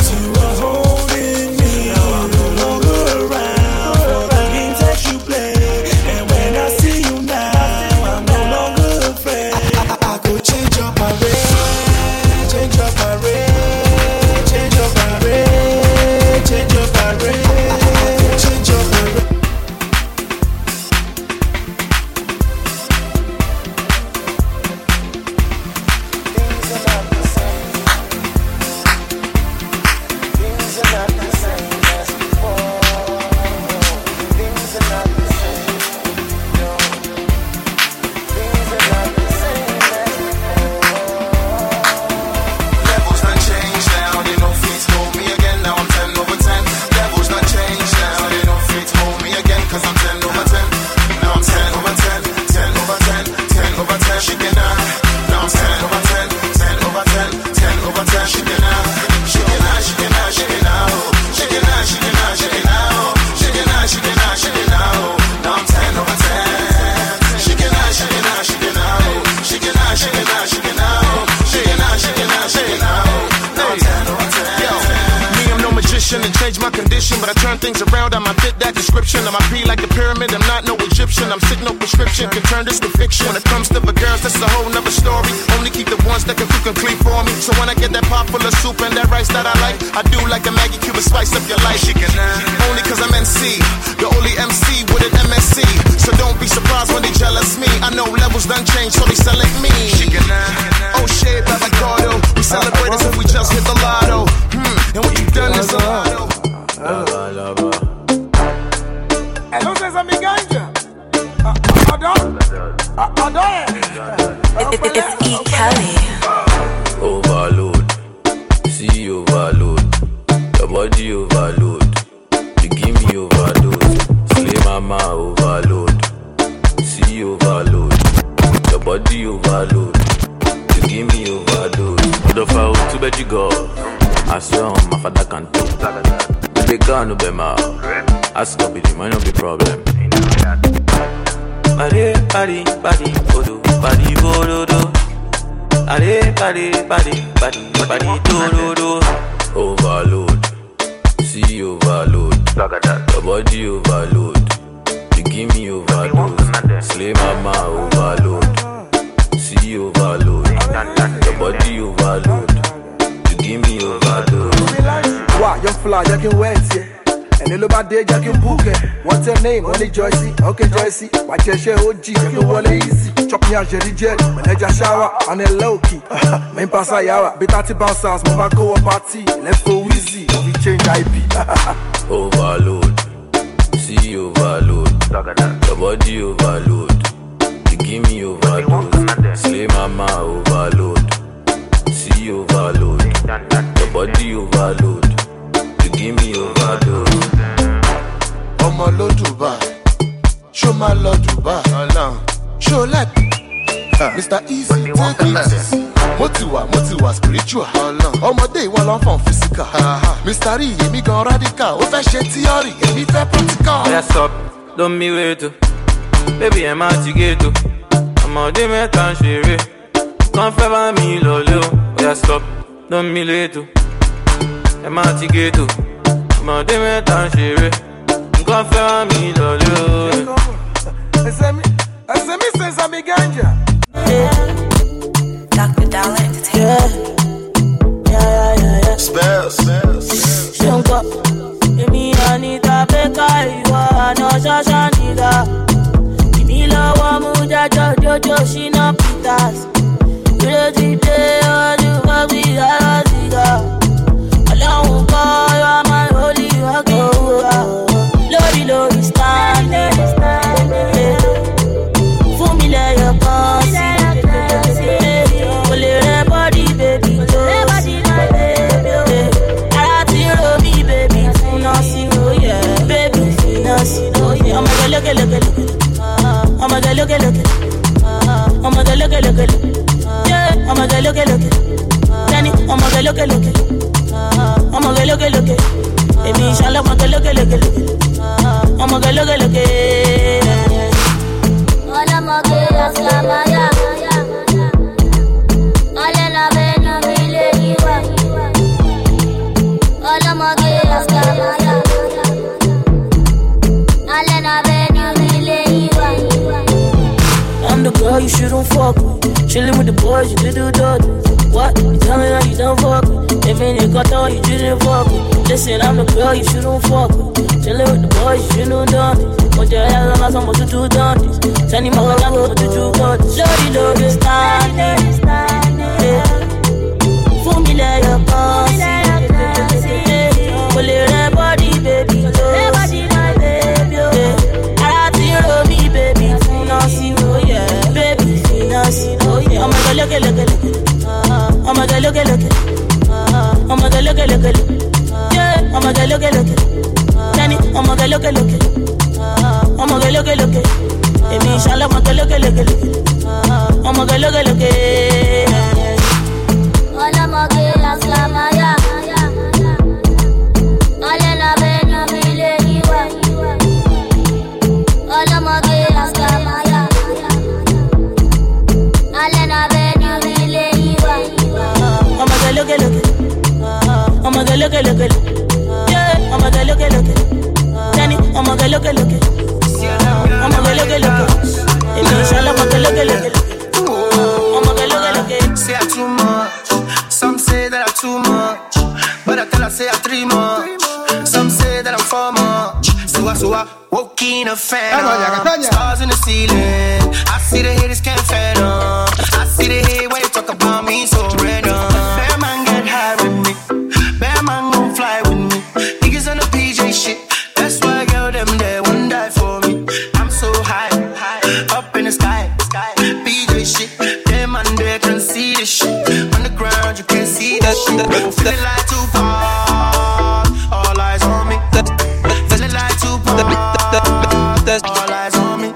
body, bodo, do. Body, body, body, body, body, do, do, do. Overload, see overload, your body overload, you give me overdose, slay mama overload, see overload, your body overload, you give me overdose. Why, young fly, you can wait, yeah. Ẹni ló bá dé jẹ́ kí n wọ́n tẹ name? Wọ́n ní joyce. Ok joyce. Wà jẹ́ ṣe og jẹ́ kí n wọlé easy. Chop me àjẹrí jẹ́ mẹ̀nẹ́jà shower and a low key. Mi n pasa yawa bí thirty bouncers mo bá kó wọ party. Lẹ́fọ̀ wheezy mo fi change ip. (laughs) overload, see you overload, your body overload, you give me overdose, slay mama overload, see overload, your body overload, give me overdose. ọmọ ló dubai ṣó máa lọ dubai ṣó like mr easy take it mo ti wà mo ti wà spiritual ọmọdé ìwọ ló ń fọn physical mr rí èmi gan radical ó fẹ́ ṣe theory èmi fẹ́ practical. Stop, don't me wait o. Baby ẹ má ti o. Ọmọdé mẹ́ta ń ṣeré. Kàn fẹ́ bá mi lọlé o. Oya stop, don't me late o. Ẹ má ti o. Ọmọdé mẹ́ta ń ṣeré. Kàn fẹ́ bá mi lọlé o. ẹsẹ̀ mi ẹsẹ̀ mi sẹ̀nsẹ̀ mi ganja. Dr. Dollar Entertainment. Spells. Ṣùnkọ́, èmi àníta bẹ́ka ìwọ àná ṣáṣá níta. Èmi lọ́wọ́ mú jájọ́ jójó ṣínà Peters. Ọmọge lókèlókè. Ọmọge lókèlókèlè. Yeah, Ọmọge lókèlókè. Tẹ́ni ọmọge lókèlókè. Ọmọge lókèlókè. Èmi ìṣàlẹ̀ ọmọge lókèlókè. Ọmọge lókèlókè. Ọlọ́mọge àṣàmáyà. Ọlẹ́nà girl you shouldn't fuck with. Chillin' with the boys, you do dirty. What? You tell me how you don't fuck with. If any got on, you didn't fuck with. Listen, I'm the girl you shouldn't fuck with. Chillin' with the boys, you shouldn't done this. What the hell am I supposed to do done this? Tell me more like what to do done this. Lordy, lordy, standing. Fún mi lẹ́yọ̀ kan Ọmọge lókèlókèlè. Ọmọge lókèlókè. Ọmọge lókèlókè. Yeah. Ọmọge lókèlókè. Tẹ́ni ọmọge lókèlókè. Ọmọge lókèlókè. Èmi ìṣàlẹ̀ ọmọge lókèlókè. Ọmọge lókèlókè. Ọlọ́mọge àṣàmáyà. Ọlẹ́nà Ọmọge lókèlókè. Yeah. Ọmọge lókèlókè. Tẹ́ni ọmọge lókèlókè. Ọmọge lókèlókè. Èmi ìṣàlẹ̀ ọmọge lókèlókè. Ọmọge lókèlókè. Say I too much. Some say that I too much. But I tell her say I three much. Some say that I'm four much. So I so I woke in a fan. Stars in the ceiling. I see the haters can't fathom. Feeling like Tupac. All eyes on me. Feeling like Tupac. All eyes on me.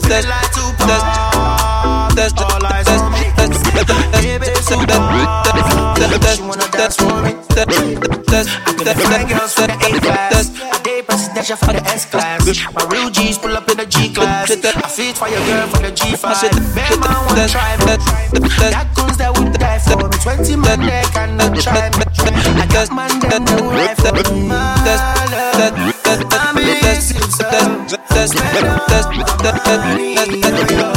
Feeling like Tupac. All eyes on me. Baby. She wanna dance for me. I can find girls for the A class. Presidential for the S class. My real G's pull up in the G class. I fit for your girl for the G5. Bear man wanna try me. That guns that would die me. 20 man there cannot try me. I got man them that will ride for me. My love, I miss you so. Spend all my money.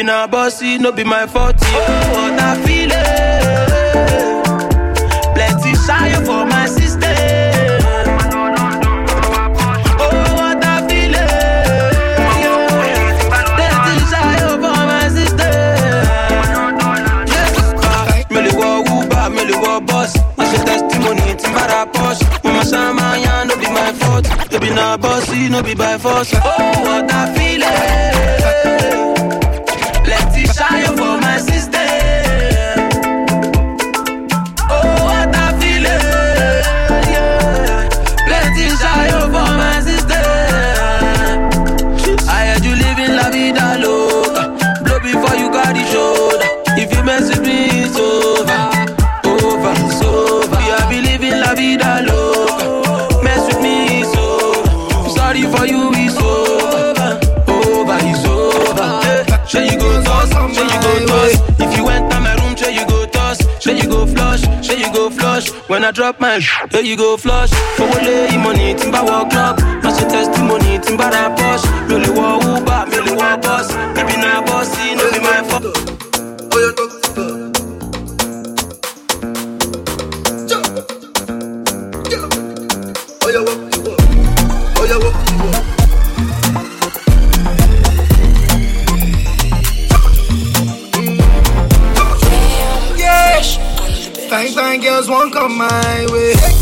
Ibi na bọ́sì, no be my fault. Oh, what I feel it. Plenty shy for my sister. Oh, what I feel it. Plenty shy for my sister. Porsche. Mo máa no be my fault. Ibi na bọ́sì, no be by force. Oh, what I feel it. Drop my sh, sure you go flush. For wole money, timba walk club. Match your testimony, timba da push. Me only wa Uber, me only wa bus. Maybe na come my way.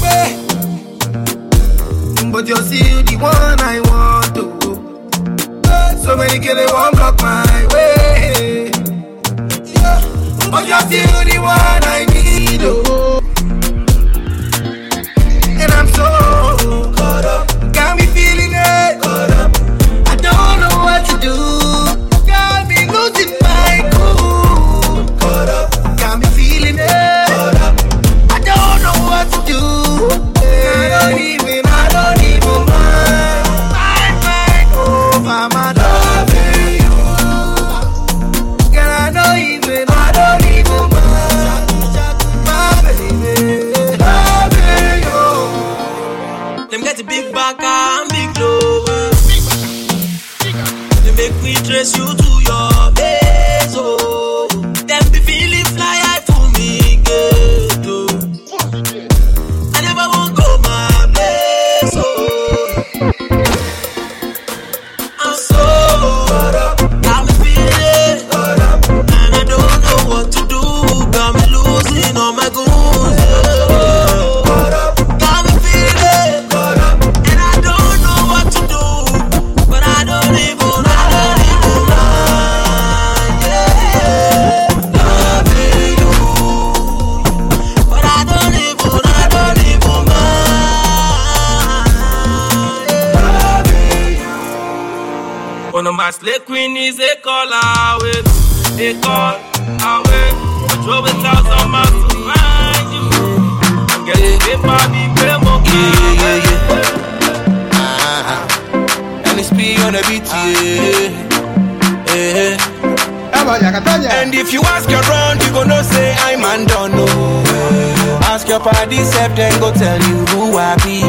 Who I be.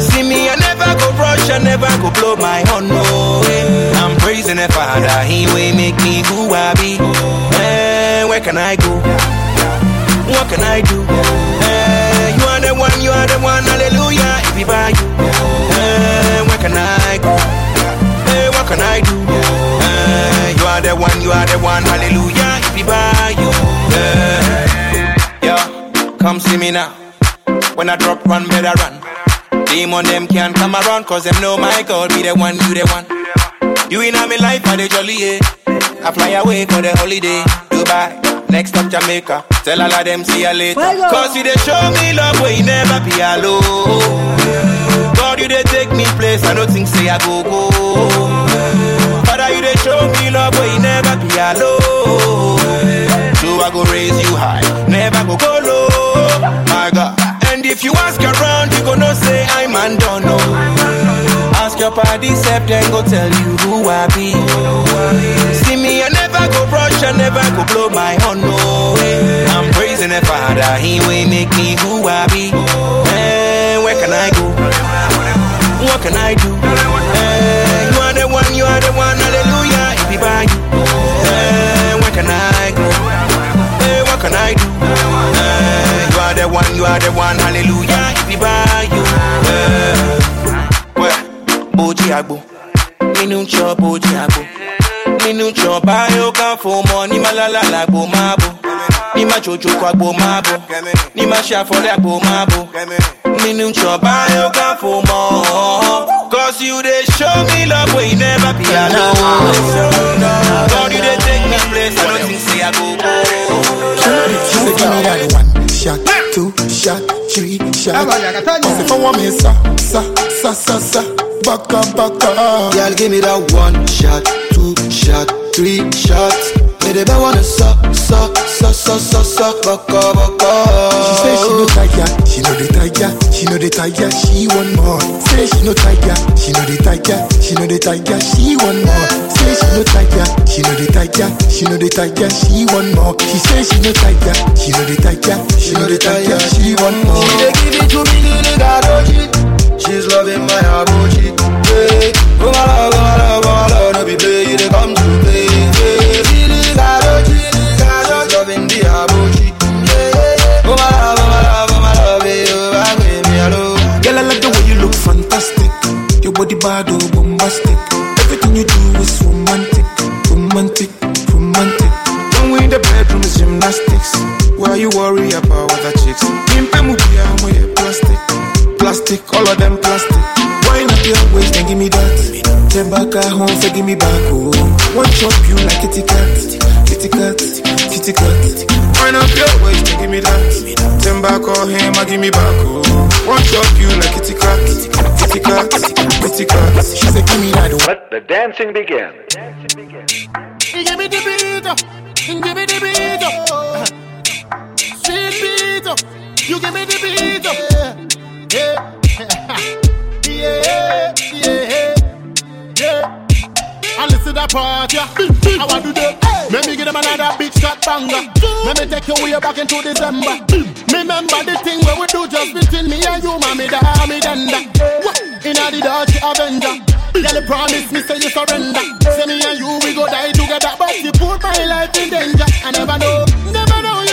See me, I never go rush, I never go blow my horn, no. I'm praising the Father, He will make me who I be. Eh, where can I go? What can I do? Eh, you are the one, you are the one, hallelujah. If you buy you, eh, where can I go? Eh, what can I do? Eh, you are the one, you are the one, hallelujah. If you buy you, eh, yeah, come see me now. When I drop one, better run. Demon them can't come around, cause them know my God be the one, you the one. You in my life, I the jolly, yeah. I fly away for the holiday, Dubai. Next stop Jamaica, tell all of them see you later. Cause you they show me love where you never be alone. God, you they take me place, I don't think say I go go. Father, you they show me love where you never be alone. So I go raise you high, never go go low. My God, if you ask around, you gonna say I'm undone. No. Ask your party step, then go tell you who I be. See me, I never go brush, I never go blow my horn, no. I'm praising the Father, He will make me who I be. Eh, where can I go? What can I do? Eh, you are the one, you are the one, hallelujah. If you buy you, eh, where can I go? Eh, what can I do? The one, you are the one, hallelujah. You buy you, eh, well, Boji Agbo, Minu Cho Boji Agbo, Minu Cho Bayo kan fo mo ni malala lagbo mabo, ni ma jojo kwa gbo mabo, ni ma shafole agbo mabo, Minu Cho Bayo kan fo mo, cause you dey show me love wey never be alone. God you dey take me place, I don't think say I go. She give me that one shot, two shot, three shot. Cause if I want me sa sa sa sa sa, baka baka. Girl, give me that one shot, two shot, three shots. Me the best wanna suck, suck, suck, suck, suck, suck, baka, baka. She say she no tiger, she no the tiger, she no the tiger, she want more. Say she no tiger, she no the tiger, she no the tiger, she want more. Say she no tiger, she no the tiger, she no the tiger, she want more. She say she no tiger, she no the tiger, she no the tiger, she want more. She dey give it to me, little garoji. She's loving my abochi. Hey, oh my love, body bad, oh, bombastic. Everything you do is romantic, romantic, romantic. When we in the bedroom is gymnastics. Why you worry about other chicks? Pimpe mubia, mo ye plastic, plastic, all of them plastic. Wine up your waist and give me that. Ten back at home, say give me back, oh. One chop you like kitty cat, kitty cat, kitty cat. Wine up your waist and give me that. Ten back or him, I give me back, oh. One chop you like kitty cat, kitty cat, kitty cat. She said, give me that. Let the dancing begin. Give me the beat, up. give me the beat, sweet beat, you give me the beat, yeah, (laughs) yeah, yeah, yeah. To that part, yeah. I want to do that. Let me give them another big shot banger. Let me take you way back into December. Remember the thing where we do just between me and you, mommy, da, me, danda. Inna the Dutch Avenger. Girl, promise me, say you surrender. Say me and you, we go die together. But you put my life in danger. I never know, never know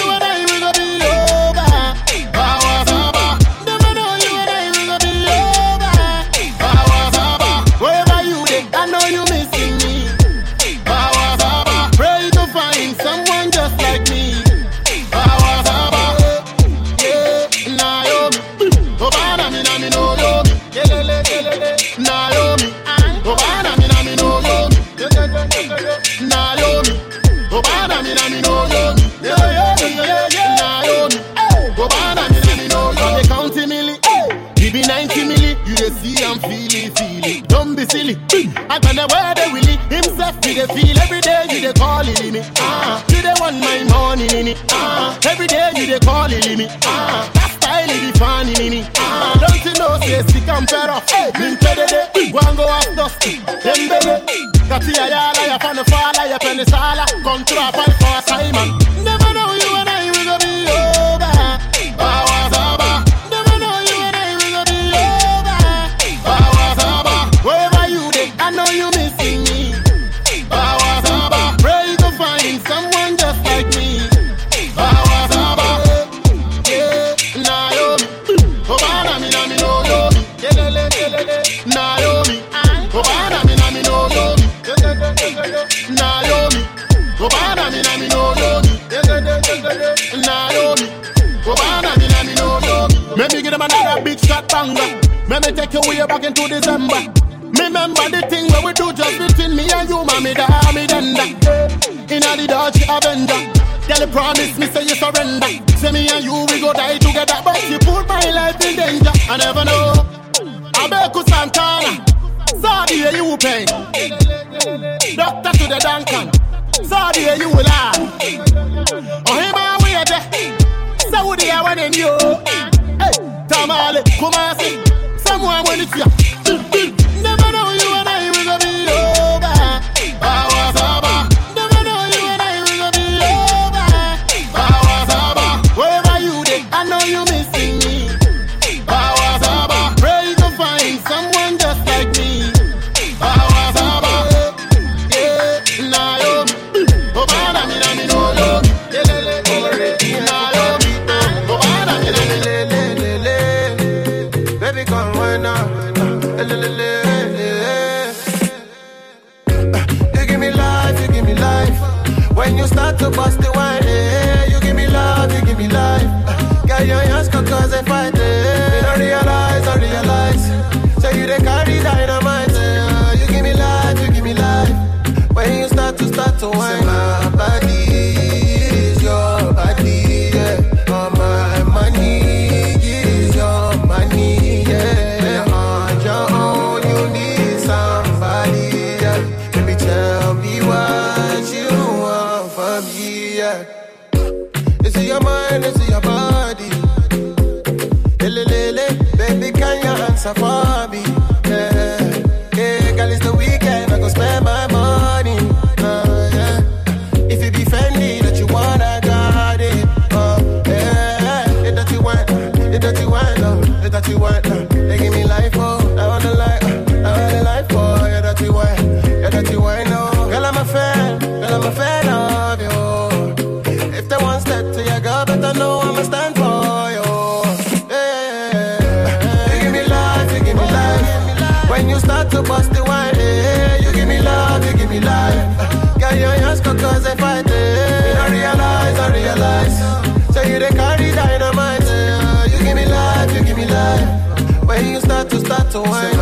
Don't be silly. I got the word they willy. Himself we dey feel every day. You dey call it me. Ah, you dey want my money in it. Ah, every day you dey call it me. Ah, that style is the funny in it. Ah, don't you know say stick and pair off. Min pede de. Go and go off dusty. Dembele. Kati ya yala ya fan fala ya pen sala. Contra pan for Simon. Never know you and I will go be over. Let me give them another big shot banger. Let me take you way back into December. Remember the thing where we do just between me and you, mommy, da, me, danda. Inna the Dutch Avenger. Girl, you promise me, say you surrender. Say me and you, we go die together. But you put my life in danger. I never know. Abeiku Santana. Sorry, eh, you pain. Doctor to the Duncan. Sorry, eh, you will lie. Oh, him, I wear eh. there. Saudi, I want in you. Hey, Tamale, Kumasi. Someone when it's to bust the so I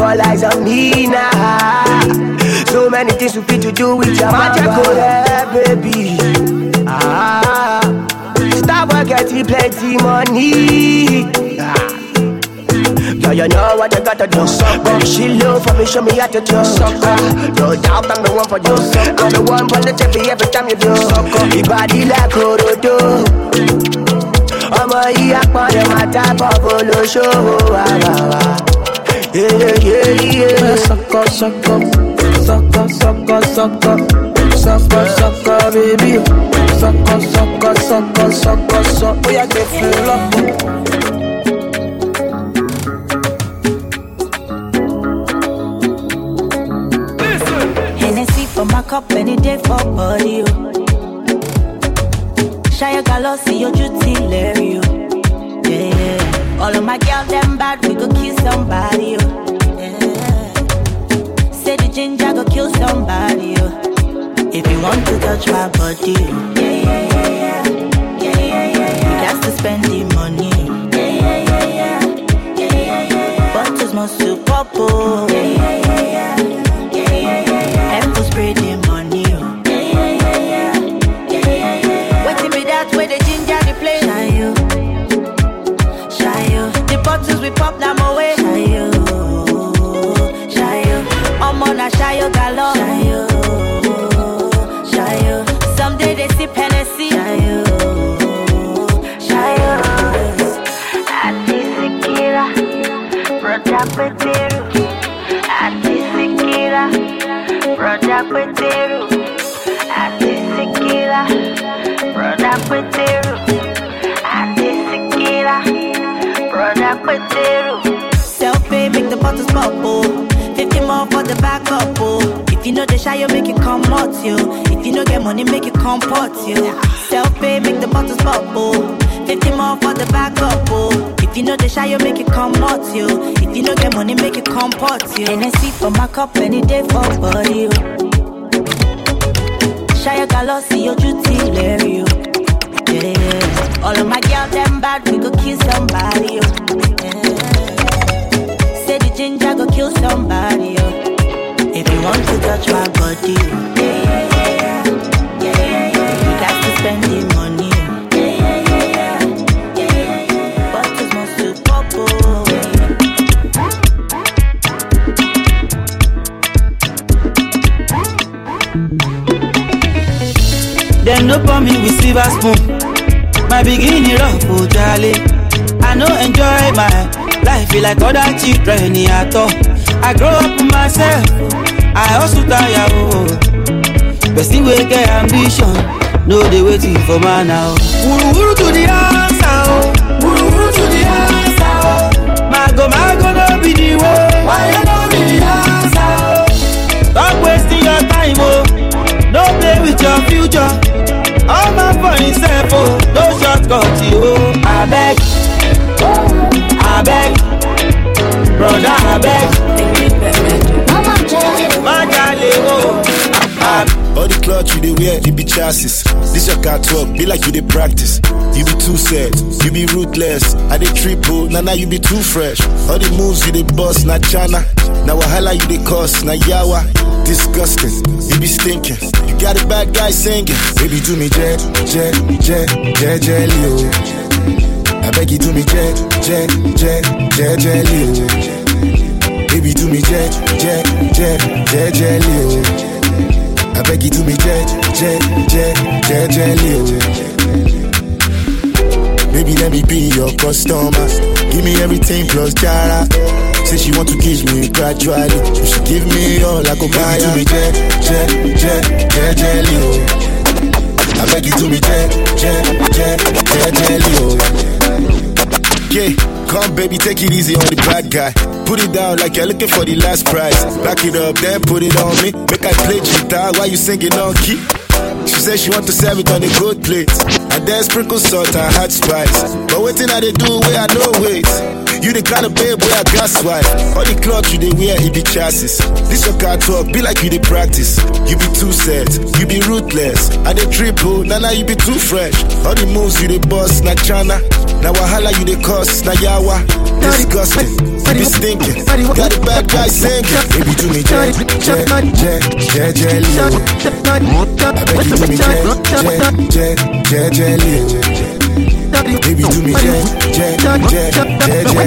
all eyes on me now. So many things we fit to do with your magical hair, baby. Ah, stop work, get plenty money. Ah. Girl, you know what you gotta do. Baby, she love for me, show me how to do. Sucker. No doubt I'm the one for you. I'm the one for the tippy every time you do. Your body like Orodo. ọmọ yìí apọ̀dé máa tábọ̀ bolo ṣòwò wàwàwà. Yeah, yeah, yeah, yeah. Sucker, sucker, sucker, sucker, sucker, sucker, sucker, baby. Sucker, sucker, sucker, sucker, sucker. Oh yeah, they fill up. Hennessy for my any day for body. Oh. Shia Galossi, your duty, Larry. Oh. Yeah, yeah. All of my girls them bad, we go kill somebody. Oh. Yeah. Say the ginger go kill somebody. Oh. If you want to touch my body, yeah, yeah, yeah, yeah, yeah, yeah, yeah, yeah. You got to spend the money. Yeah, yeah, yeah, yeah, yeah, yeah, yeah. yeah. Bottles must to pop, oh. yeah, yeah, yeah. Peteru, Ati Sikira. Brother Peteru. Self-pay, make the bottles bubble. 50 more for the backup, oh. If you know the shy, you make it come out, you. If you know get money, make it come pot, you. Self-pay, make the bottles bubble. 50 more for the backup, oh. If you know the shy, you make it come out, you. If you know get money, make it come pot, you. Hennessy for my cup, any day for body, oh. Shy, galo, see your duty, Larry, oh. Yeah, yeah. All of my girls, them bad, we go kill somebody, oh. Yeah. Say the ginger go kill somebody, oh. If you want to touch my body, oh. Them no pour me with silver spoon. My beginning rough, oh jolly. I no enjoy my life feel like other children at all. I grow up myself, I also tire, oh. But still we get ambition, no they waiting for man now. Wuru wuru to the answer, oh. Wuru wuru to the answer, oh. Mago mago no be the way. Why you no be the answer, oh? Stop wasting your time, oh. No play with your future. For himself, oh. No shortcut, oh. I beg, I beg, brother, I beg. My darling, oh. All the clothes you dey wear, you be chassis. This your car talk, be like you dey practice. You be too sad, you be ruthless. I dey triple, nah nah you be too fresh. All the moves you dey bust, na chana. Na wahala you dey cause, na yawa. Disgusting, you be stinking. You got a bad guy singing. Baby do me jet, jet, jet, jet, jelly oh. I beg you do me jet, jet, jet, jet, jelly oh. Baby do me jet, jet, jet, jet, jelly oh. I beg you do me jet, jet, jet, jelly oh. Baby let me be your customer. Give me everything plus jara. Say she want to kiss me gradually. You should give me all I go buy. Do me jet, jet, jet, jelly oh. I beg you do me jet, jet, jet, jelly oh. Yeah, come baby, take it easy on the bad guy. Put it down like you're looking for the last prize. Back it up, then put it on me. Make I play guitar while you singing on key. She said she want to serve it on a good plate. And then sprinkle salt and hot spice. But waiting I they do where I know wait. You the kind of babe where I got swipe. All the clothes you they wear, it be chassis. This your car talk, be like you they practice. You be too sad, you be ruthless. I they triple, oh, nah nah you be too fresh. All the moves you they boss, na chana. Now wahala you they cause, na yawa. Disgusting, be stinking. Got a bad guy singing. Baby do me jet, jet, jet, jet, oh. I me jet, jet, jet, jet, jelly. oh. Baby do me jet, jet, jet, jet, oh.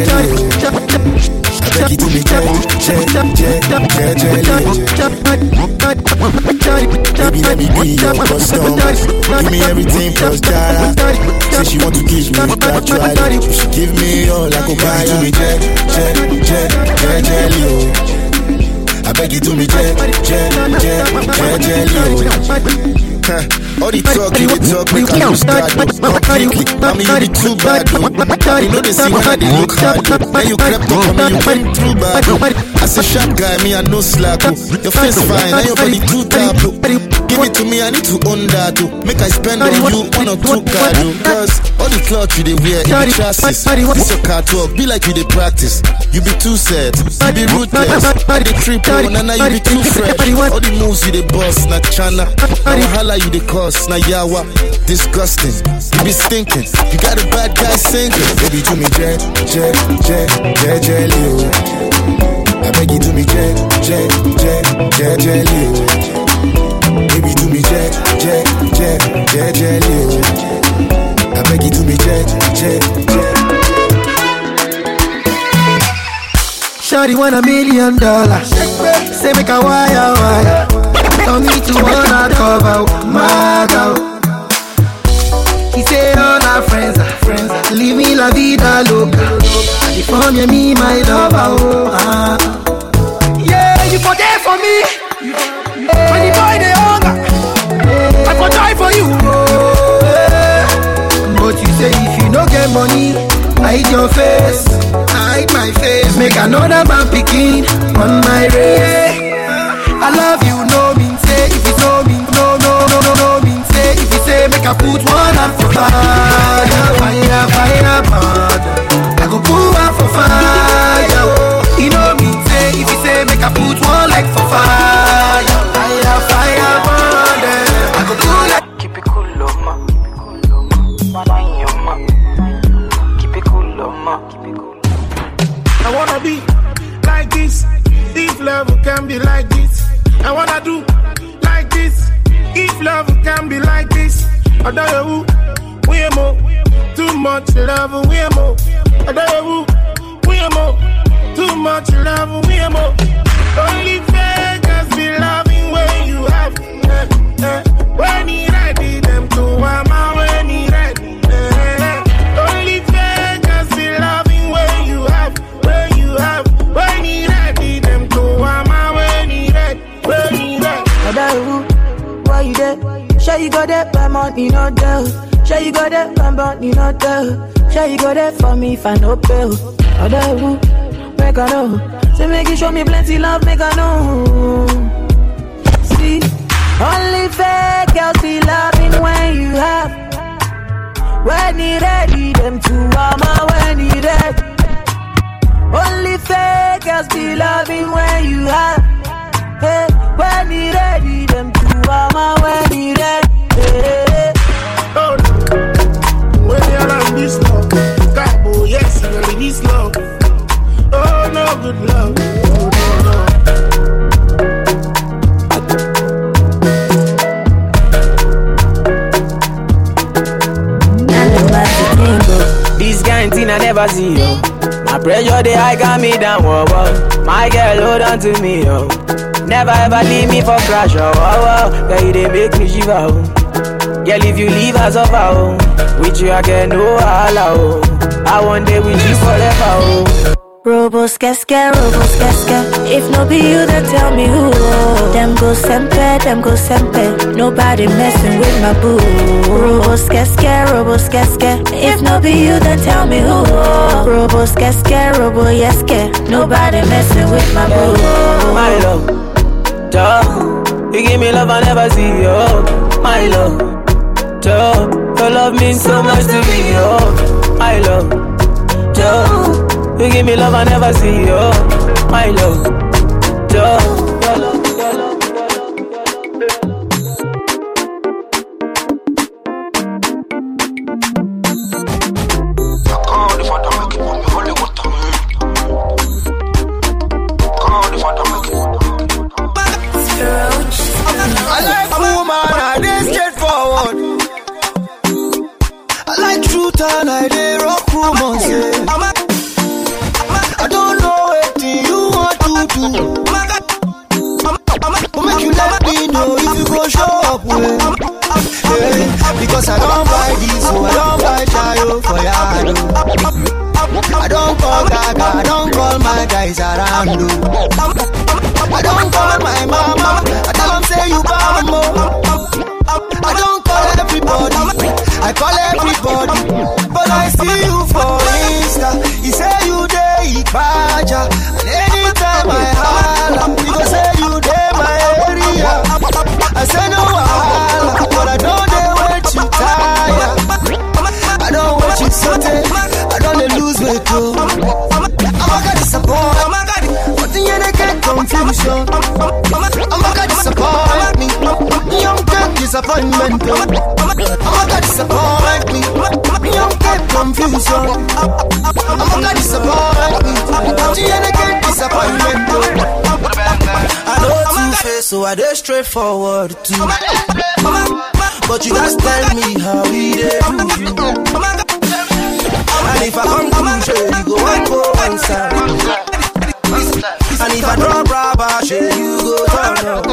I beg you do me jet, jet, jet, jet, oh. Baby let me be your customer. Give me everything plus jara. Say she want to kiss me. You should give me all I go buy. Do me jet, jet, jet, jet, jelly. Oh. I beg you do me jet, jet, jet, jet, oh. All the talk you dey talk make I lose oh. completely. Mommy you be too bad oh. You know they see when I dey look hard oh. Then you crept up on me you went through bad oh. As a sharp guy me I no slack oh. Your face fine and your body too tap oh. Give it to me I need to own that oh. Make I spend on you one or two card oh. Cause all the clothes you dey wear in the chassis. This your car talk be like you dey practice. You be too sad, you be ruthless. I dey triple, na na you be too fresh. All the moves you dey bust na chana. Na wahala you dey cause na yawa. Disgusting, you be stinking. You got a bad guy singing. Baby do me jet, jet, jet, jet, jelly. I beg you do me jet, jet, jet, jet, jelly. Baby do me jet, jet, jet, jet, jelly oh. I beg you do me jet, jet, jet. Shawty want a million dollars. Say make a wire wire. Tell me to wanna cover my girl. He say all our friends are friends. Leave me la vida loca. And if I'm me my lover, oh. Uh. Yeah, you for me. When get money, hide your face. Hide my face. Make another man picking on my race. I love you, no mean say if you know me, no no no no no mean say if you say make I put one hand for fire, fire, fire, burn. I go put one for fire. You know mean say if you say make I put one leg for fire, fire, We more. Too much love, we more. I money not there. Sure you go there for me if I no pay. Adaru, make I know. Say make you show me plenty love, make I know. See, only fake girls be loving when you have. When he ready, them two mama when he ready. Only fake girls be loving when you have. Hey, when he ready, them two mama when he ready. Hey. Oh, when you're on this love, Cabo, oh, yes, you're in this love. Oh, no good love. Oh, no, no. This kind thing I never see, yo. My pressure, they high got me down, whoa, whoa. My girl, hold on to me, yo. Never ever leave me for crash, oh, oh, oh. Girl, you they make me shiver, oh. Girl, if you leave us over, oh. With you, I get no holla, oh. I want day with you forever, oh. Robo skeske, robo skeske. If no be you, then tell me who. Oh. Them go sempe, them go sempe. Nobody messing with my boo. Robo skeske, robo skeske. If no be you, then tell me who. Robo skeske, robo yeske. Nobody messing with my boo. My love, duh. You give me love I never see, oh. My love, duh. Your love means so much to me, oh. My love, duh. You give me love I never see, oh. My love, duh. I dey straightforward too. But you guys tell me how we dey do. And if I come to show you go one go one side. And if I drop rubber, show you go turn up.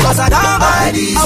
Cause I don't buy this,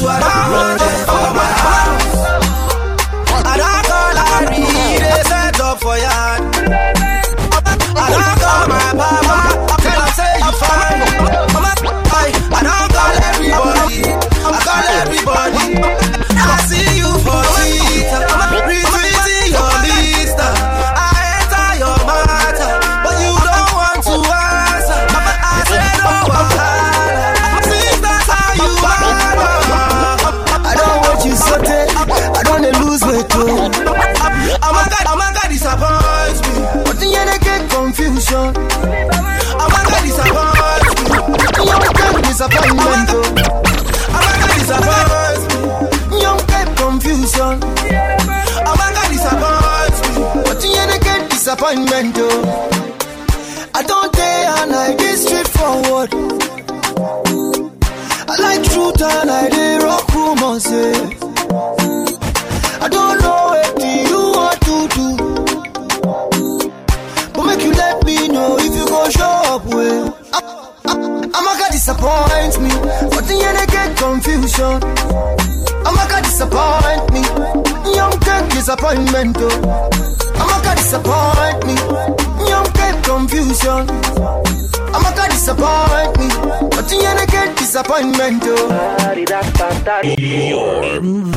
get disappointment. Oh. You're